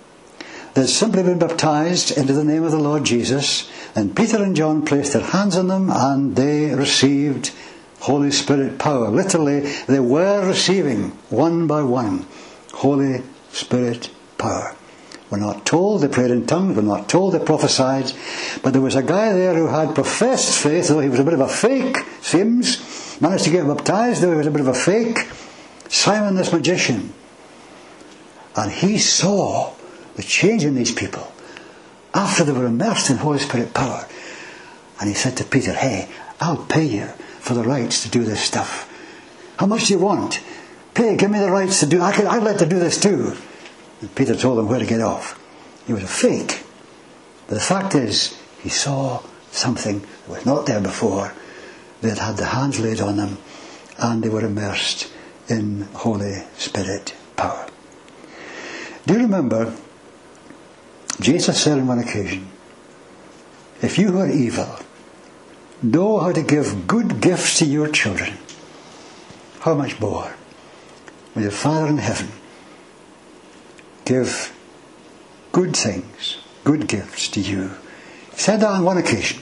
A: Had simply been baptized into the name of the Lord Jesus, and Peter and John placed their hands on them and they received Holy Spirit power. Literally, they were receiving one by one Holy Spirit power. We're not told they prayed in tongues, we're not told they prophesied, but there was a guy there who had professed faith, though he was a bit of a fake, seems, managed to get baptized, though he was a bit of a fake. Simon this magician. And he saw the change in these people after they were immersed in Holy Spirit power. And he said to Peter, Hey, I'll pay you for the rights to do this stuff. How much do you want? Pay, give me the rights to do I could, I'd like to do this too. And Peter told him where to get off. He was a fake. But the fact is, he saw something that was not there before. They had had the hands laid on them and they were immersed in Holy Spirit power. Do you remember Jesus said on one occasion, If you who are evil know how to give good gifts to your children, how much more will your Father in heaven give good things, good gifts to you? He said that on one occasion.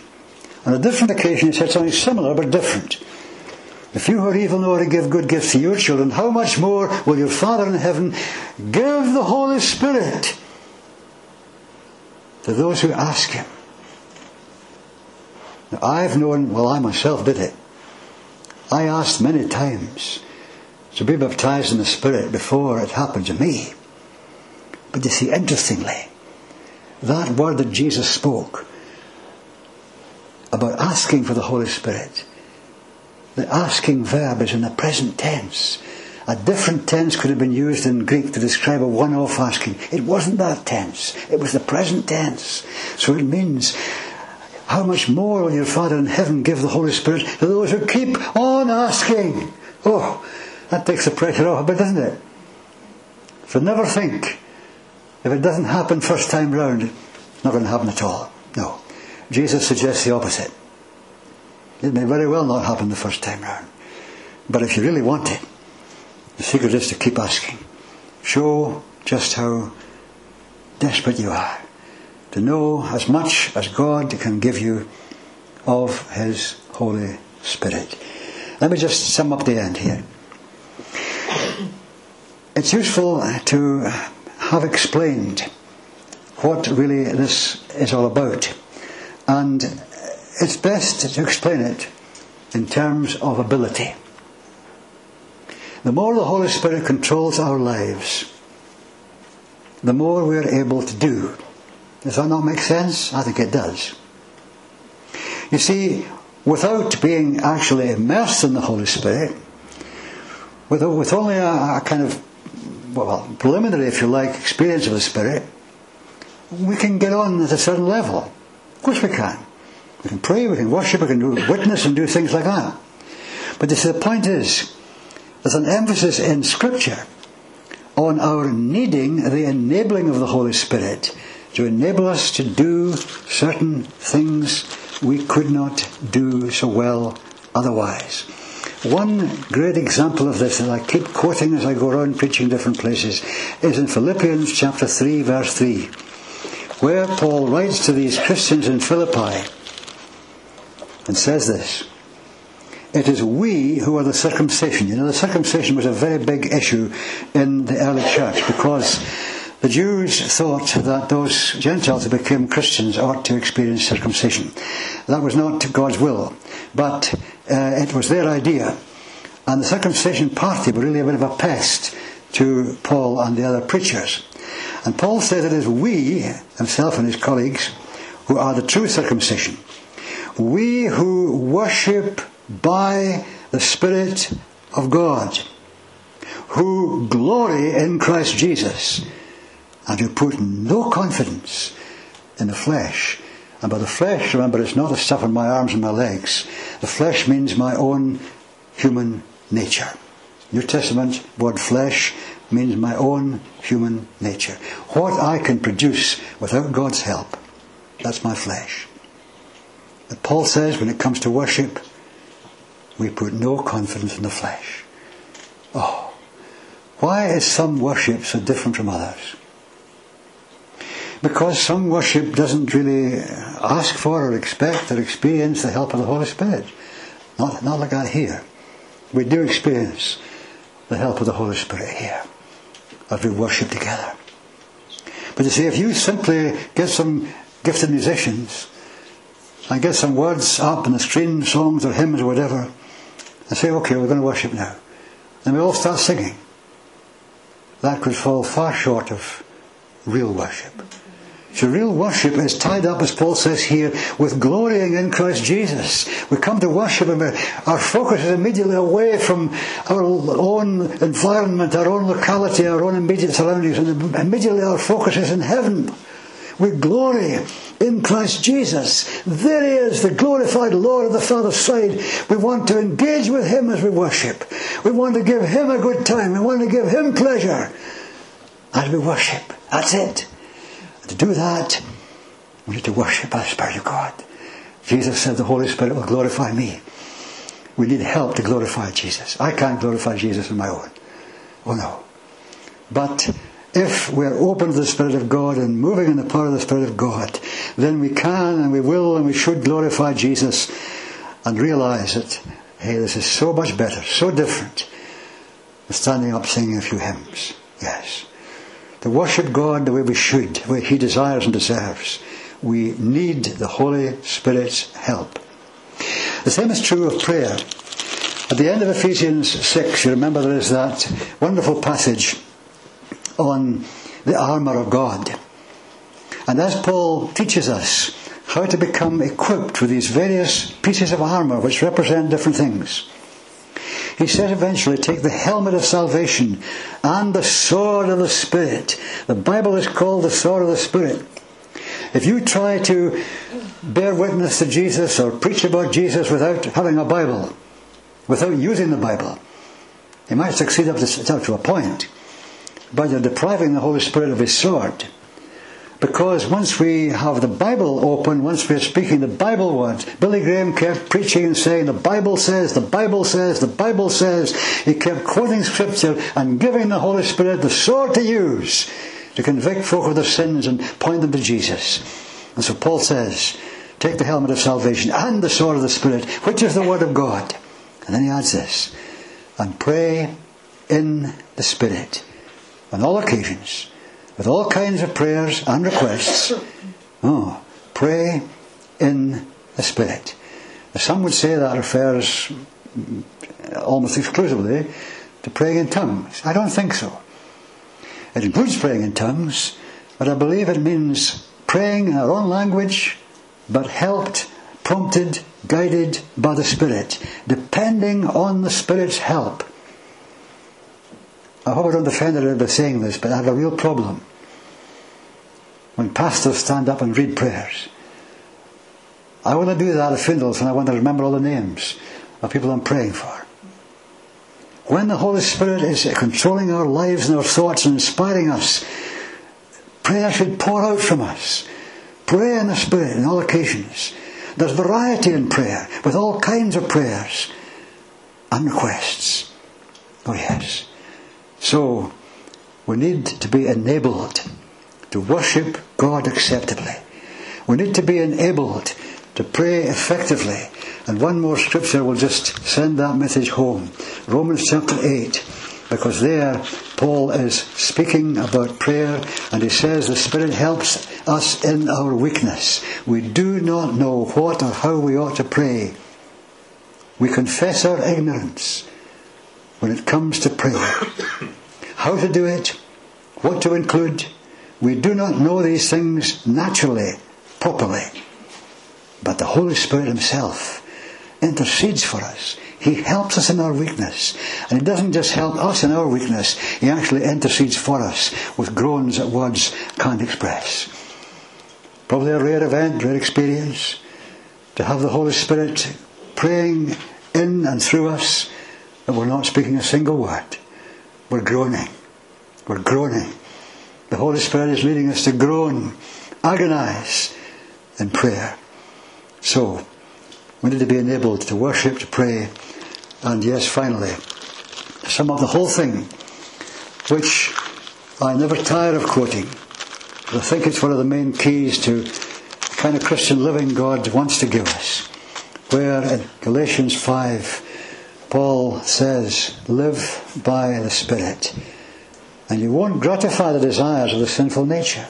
A: On a different occasion, he said something similar but different. If you who are evil know how to give good gifts to your children, how much more will your Father in heaven give the Holy Spirit to those who ask Him? Now, I've known, well, I myself did it. I asked many times to be baptized in the Spirit before it happened to me. But you see, interestingly, that word that Jesus spoke about asking for the Holy Spirit, the asking verb is in the present tense. A different tense could have been used in Greek to describe a one off asking. It wasn't that tense, it was the present tense. So it means, how much more will your Father in heaven give the Holy Spirit to those who keep on asking? Oh, that takes the pressure off a bit, doesn't it? So never think, if it doesn't happen first time round, it's not going to happen at all. No. Jesus suggests the opposite. It may very well not happen the first time round. But if you really want it, the secret is to keep asking. Show just how desperate you are. To know as much as God can give you of His Holy Spirit. Let me just sum up the end here. It's useful to have explained what really this is all about. And it's best to explain it in terms of ability. The more the Holy Spirit controls our lives, the more we are able to do. Does that not make sense? I think it does. You see, without being actually immersed in the Holy Spirit, with, with only a, a kind of, well, preliminary, if you like, experience of the Spirit, we can get on at a certain level. Of course we can. We can pray, we can worship, we can do witness and do things like that. But see, the point is, there's an emphasis in Scripture on our needing the enabling of the Holy Spirit to enable us to do certain things we could not do so well otherwise. One great example of this that I keep quoting as I go around preaching different places is in Philippians chapter 3 verse 3 where Paul writes to these Christians in Philippi and says this It is we who are the circumcision. You know, the circumcision was a very big issue in the early church because the Jews thought that those Gentiles who became Christians ought to experience circumcision. That was not God's will, but uh, it was their idea. And the circumcision party were really a bit of a pest to Paul and the other preachers. And Paul says it is we, himself and his colleagues, who are the true circumcision. We who worship by the Spirit of God, who glory in Christ Jesus, and who put no confidence in the flesh. And by the flesh, remember, it's not the stuff on my arms and my legs. The flesh means my own human nature. New Testament word flesh means my own human nature. What I can produce without God's help, that's my flesh. But Paul says when it comes to worship, we put no confidence in the flesh. Oh, why is some worship so different from others? Because some worship doesn't really ask for or expect or experience the help of the Holy Spirit. Not, not like that here. We do experience the help of the Holy Spirit here as we worship together. But you see, if you simply get some gifted musicians and get some words up on the screen, songs or hymns or whatever, and say, okay, we're going to worship now, then we all start singing, that could fall far short of real worship. So real worship is tied up, as Paul says here, with glorying in Christ Jesus. We come to worship and our focus is immediately away from our own environment, our own locality, our own immediate surroundings, and immediately our focus is in heaven. We glory in Christ Jesus. There he is, the glorified Lord of the Father's side. We want to engage with him as we worship. We want to give him a good time. We want to give him pleasure as we worship. That's it. And to do that, we need to worship by the Spirit of God. Jesus said the Holy Spirit will glorify me. We need help to glorify Jesus. I can't glorify Jesus on my own. Oh no. But if we're open to the Spirit of God and moving in the power of the Spirit of God, then we can and we will and we should glorify Jesus and realize that, hey, this is so much better, so different than standing up singing a few hymns. Yes. To worship God the way we should, the way He desires and deserves, we need the Holy Spirit's help. The same is true of prayer. At the end of Ephesians 6, you remember there is that wonderful passage on the armour of God. And as Paul teaches us how to become equipped with these various pieces of armour which represent different things, he says eventually take the helmet of salvation and the sword of the Spirit. The Bible is called the sword of the Spirit. If you try to bear witness to Jesus or preach about Jesus without having a Bible, without using the Bible, you might succeed up to, up to a point you're depriving the Holy Spirit of His sword. Because once we have the Bible open, once we're speaking the Bible words, Billy Graham kept preaching and saying, The Bible says, the Bible says, the Bible says. He kept quoting Scripture and giving the Holy Spirit the sword to use to convict folk of their sins and point them to Jesus. And so Paul says, Take the helmet of salvation and the sword of the Spirit, which is the Word of God. And then he adds this, and pray in the Spirit on all occasions, with all kinds of prayers and requests. Oh, pray in the Spirit. Some would say that refers almost exclusively to praying in tongues. I don't think so. It includes praying in tongues, but I believe it means praying in our own language, but helped, prompted, guided by the Spirit, depending on the Spirit's help I hope I don't offend anyone by saying this, but I have a real problem when pastors stand up and read prayers. I want to do that at funerals and I want to remember all the names of people I'm praying for. When the Holy Spirit is controlling our lives and our thoughts and inspiring us, prayer should pour out from us. Pray in the Spirit on all occasions. There's variety in prayer, with all kinds of prayers and requests. Oh, yes. So, we need to be enabled to worship God acceptably. We need to be enabled to pray effectively. And one more scripture will just send that message home. Romans chapter 8. Because there, Paul is speaking about prayer and he says the Spirit helps us in our weakness. We do not know what or how we ought to pray. We confess our ignorance when it comes to prayer. How to do it, what to include, we do not know these things naturally, properly. But the Holy Spirit Himself intercedes for us. He helps us in our weakness. And He doesn't just help us in our weakness, He actually intercedes for us with groans that words can't express. Probably a rare event, rare experience, to have the Holy Spirit praying in and through us that we're not speaking a single word. We're groaning. We're groaning. The Holy Spirit is leading us to groan, agonize in prayer. So, we need to be enabled to worship, to pray, and yes, finally, sum up the whole thing, which I never tire of quoting. I think it's one of the main keys to the kind of Christian living God wants to give us. Where in Galatians 5, Paul says, live by the Spirit, and you won't gratify the desires of the sinful nature.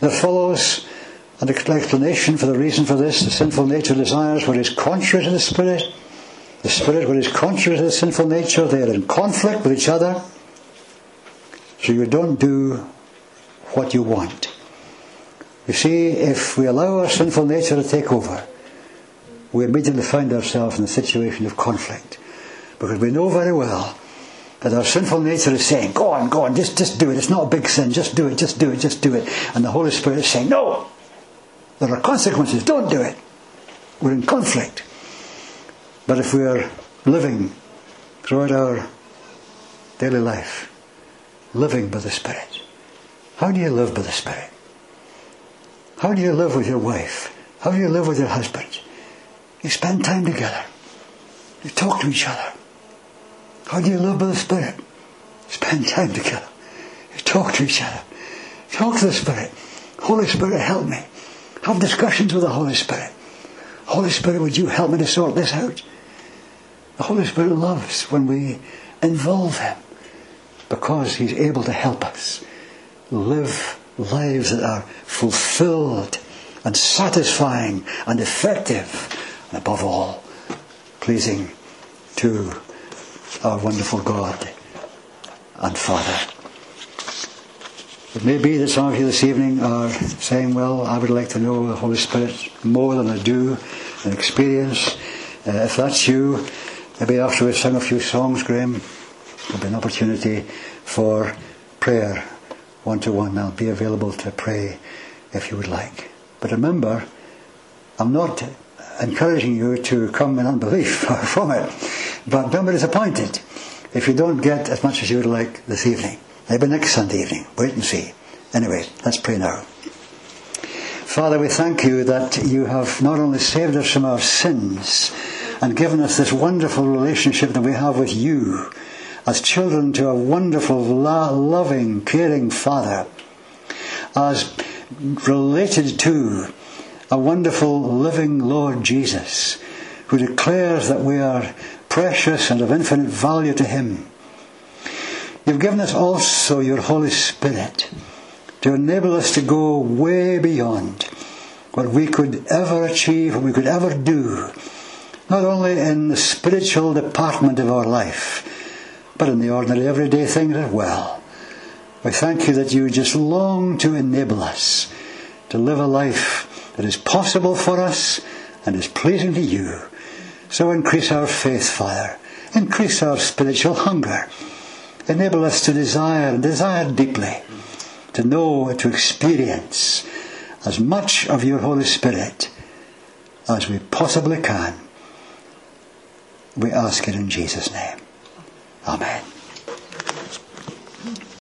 A: There follows an explanation for the reason for this. The sinful nature desires what is contrary to the Spirit. The Spirit, what is contrary to the sinful nature, they are in conflict with each other. So you don't do what you want. You see, if we allow our sinful nature to take over, we immediately find ourselves in a situation of conflict. Because we know very well that our sinful nature is saying, Go on, go on, just, just do it. It's not a big sin. Just do it, just do it, just do it. And the Holy Spirit is saying, No, There are consequences. Don't do it. We're in conflict. But if we are living throughout our daily life, living by the Spirit, how do you live by the Spirit? How do you live with your wife? How do you live with your husband? You spend time together. You talk to each other. How do you live by the Spirit? Spend time together. You talk to each other. Talk to the Spirit. Holy Spirit, help me. Have discussions with the Holy Spirit. Holy Spirit, would you help me to sort this out? The Holy Spirit loves when we involve Him because He's able to help us live lives that are fulfilled and satisfying and effective and above all pleasing to our wonderful God and Father. It may be that some of you this evening are saying, Well, I would like to know the Holy Spirit more than I do and experience. Uh, if that's you, maybe after we sing a few songs, Graham, there'll be an opportunity for prayer one to one. I'll be available to pray if you would like. But remember, I'm not encouraging you to come in unbelief from it, but don't be disappointed if you don't get as much as you would like this evening. Maybe next Sunday evening. Wait and see. Anyway, let's pray now. Father, we thank you that you have not only saved us from our sins and given us this wonderful relationship that we have with you as children to a wonderful, loving, caring Father, as related to a wonderful, living Lord Jesus, who declares that we are precious and of infinite value to Him You've given us also your Holy Spirit to enable us to go way beyond what we could ever achieve, what we could ever do, not only in the spiritual department of our life, but in the ordinary everyday things as well. We thank you that you just long to enable us to live a life that is possible for us and is pleasing to you. So increase our faith, Father. Increase our spiritual hunger enable us to desire, desire deeply, to know, and to experience as much of your Holy Spirit as we possibly can. We ask it in Jesus' name. Amen.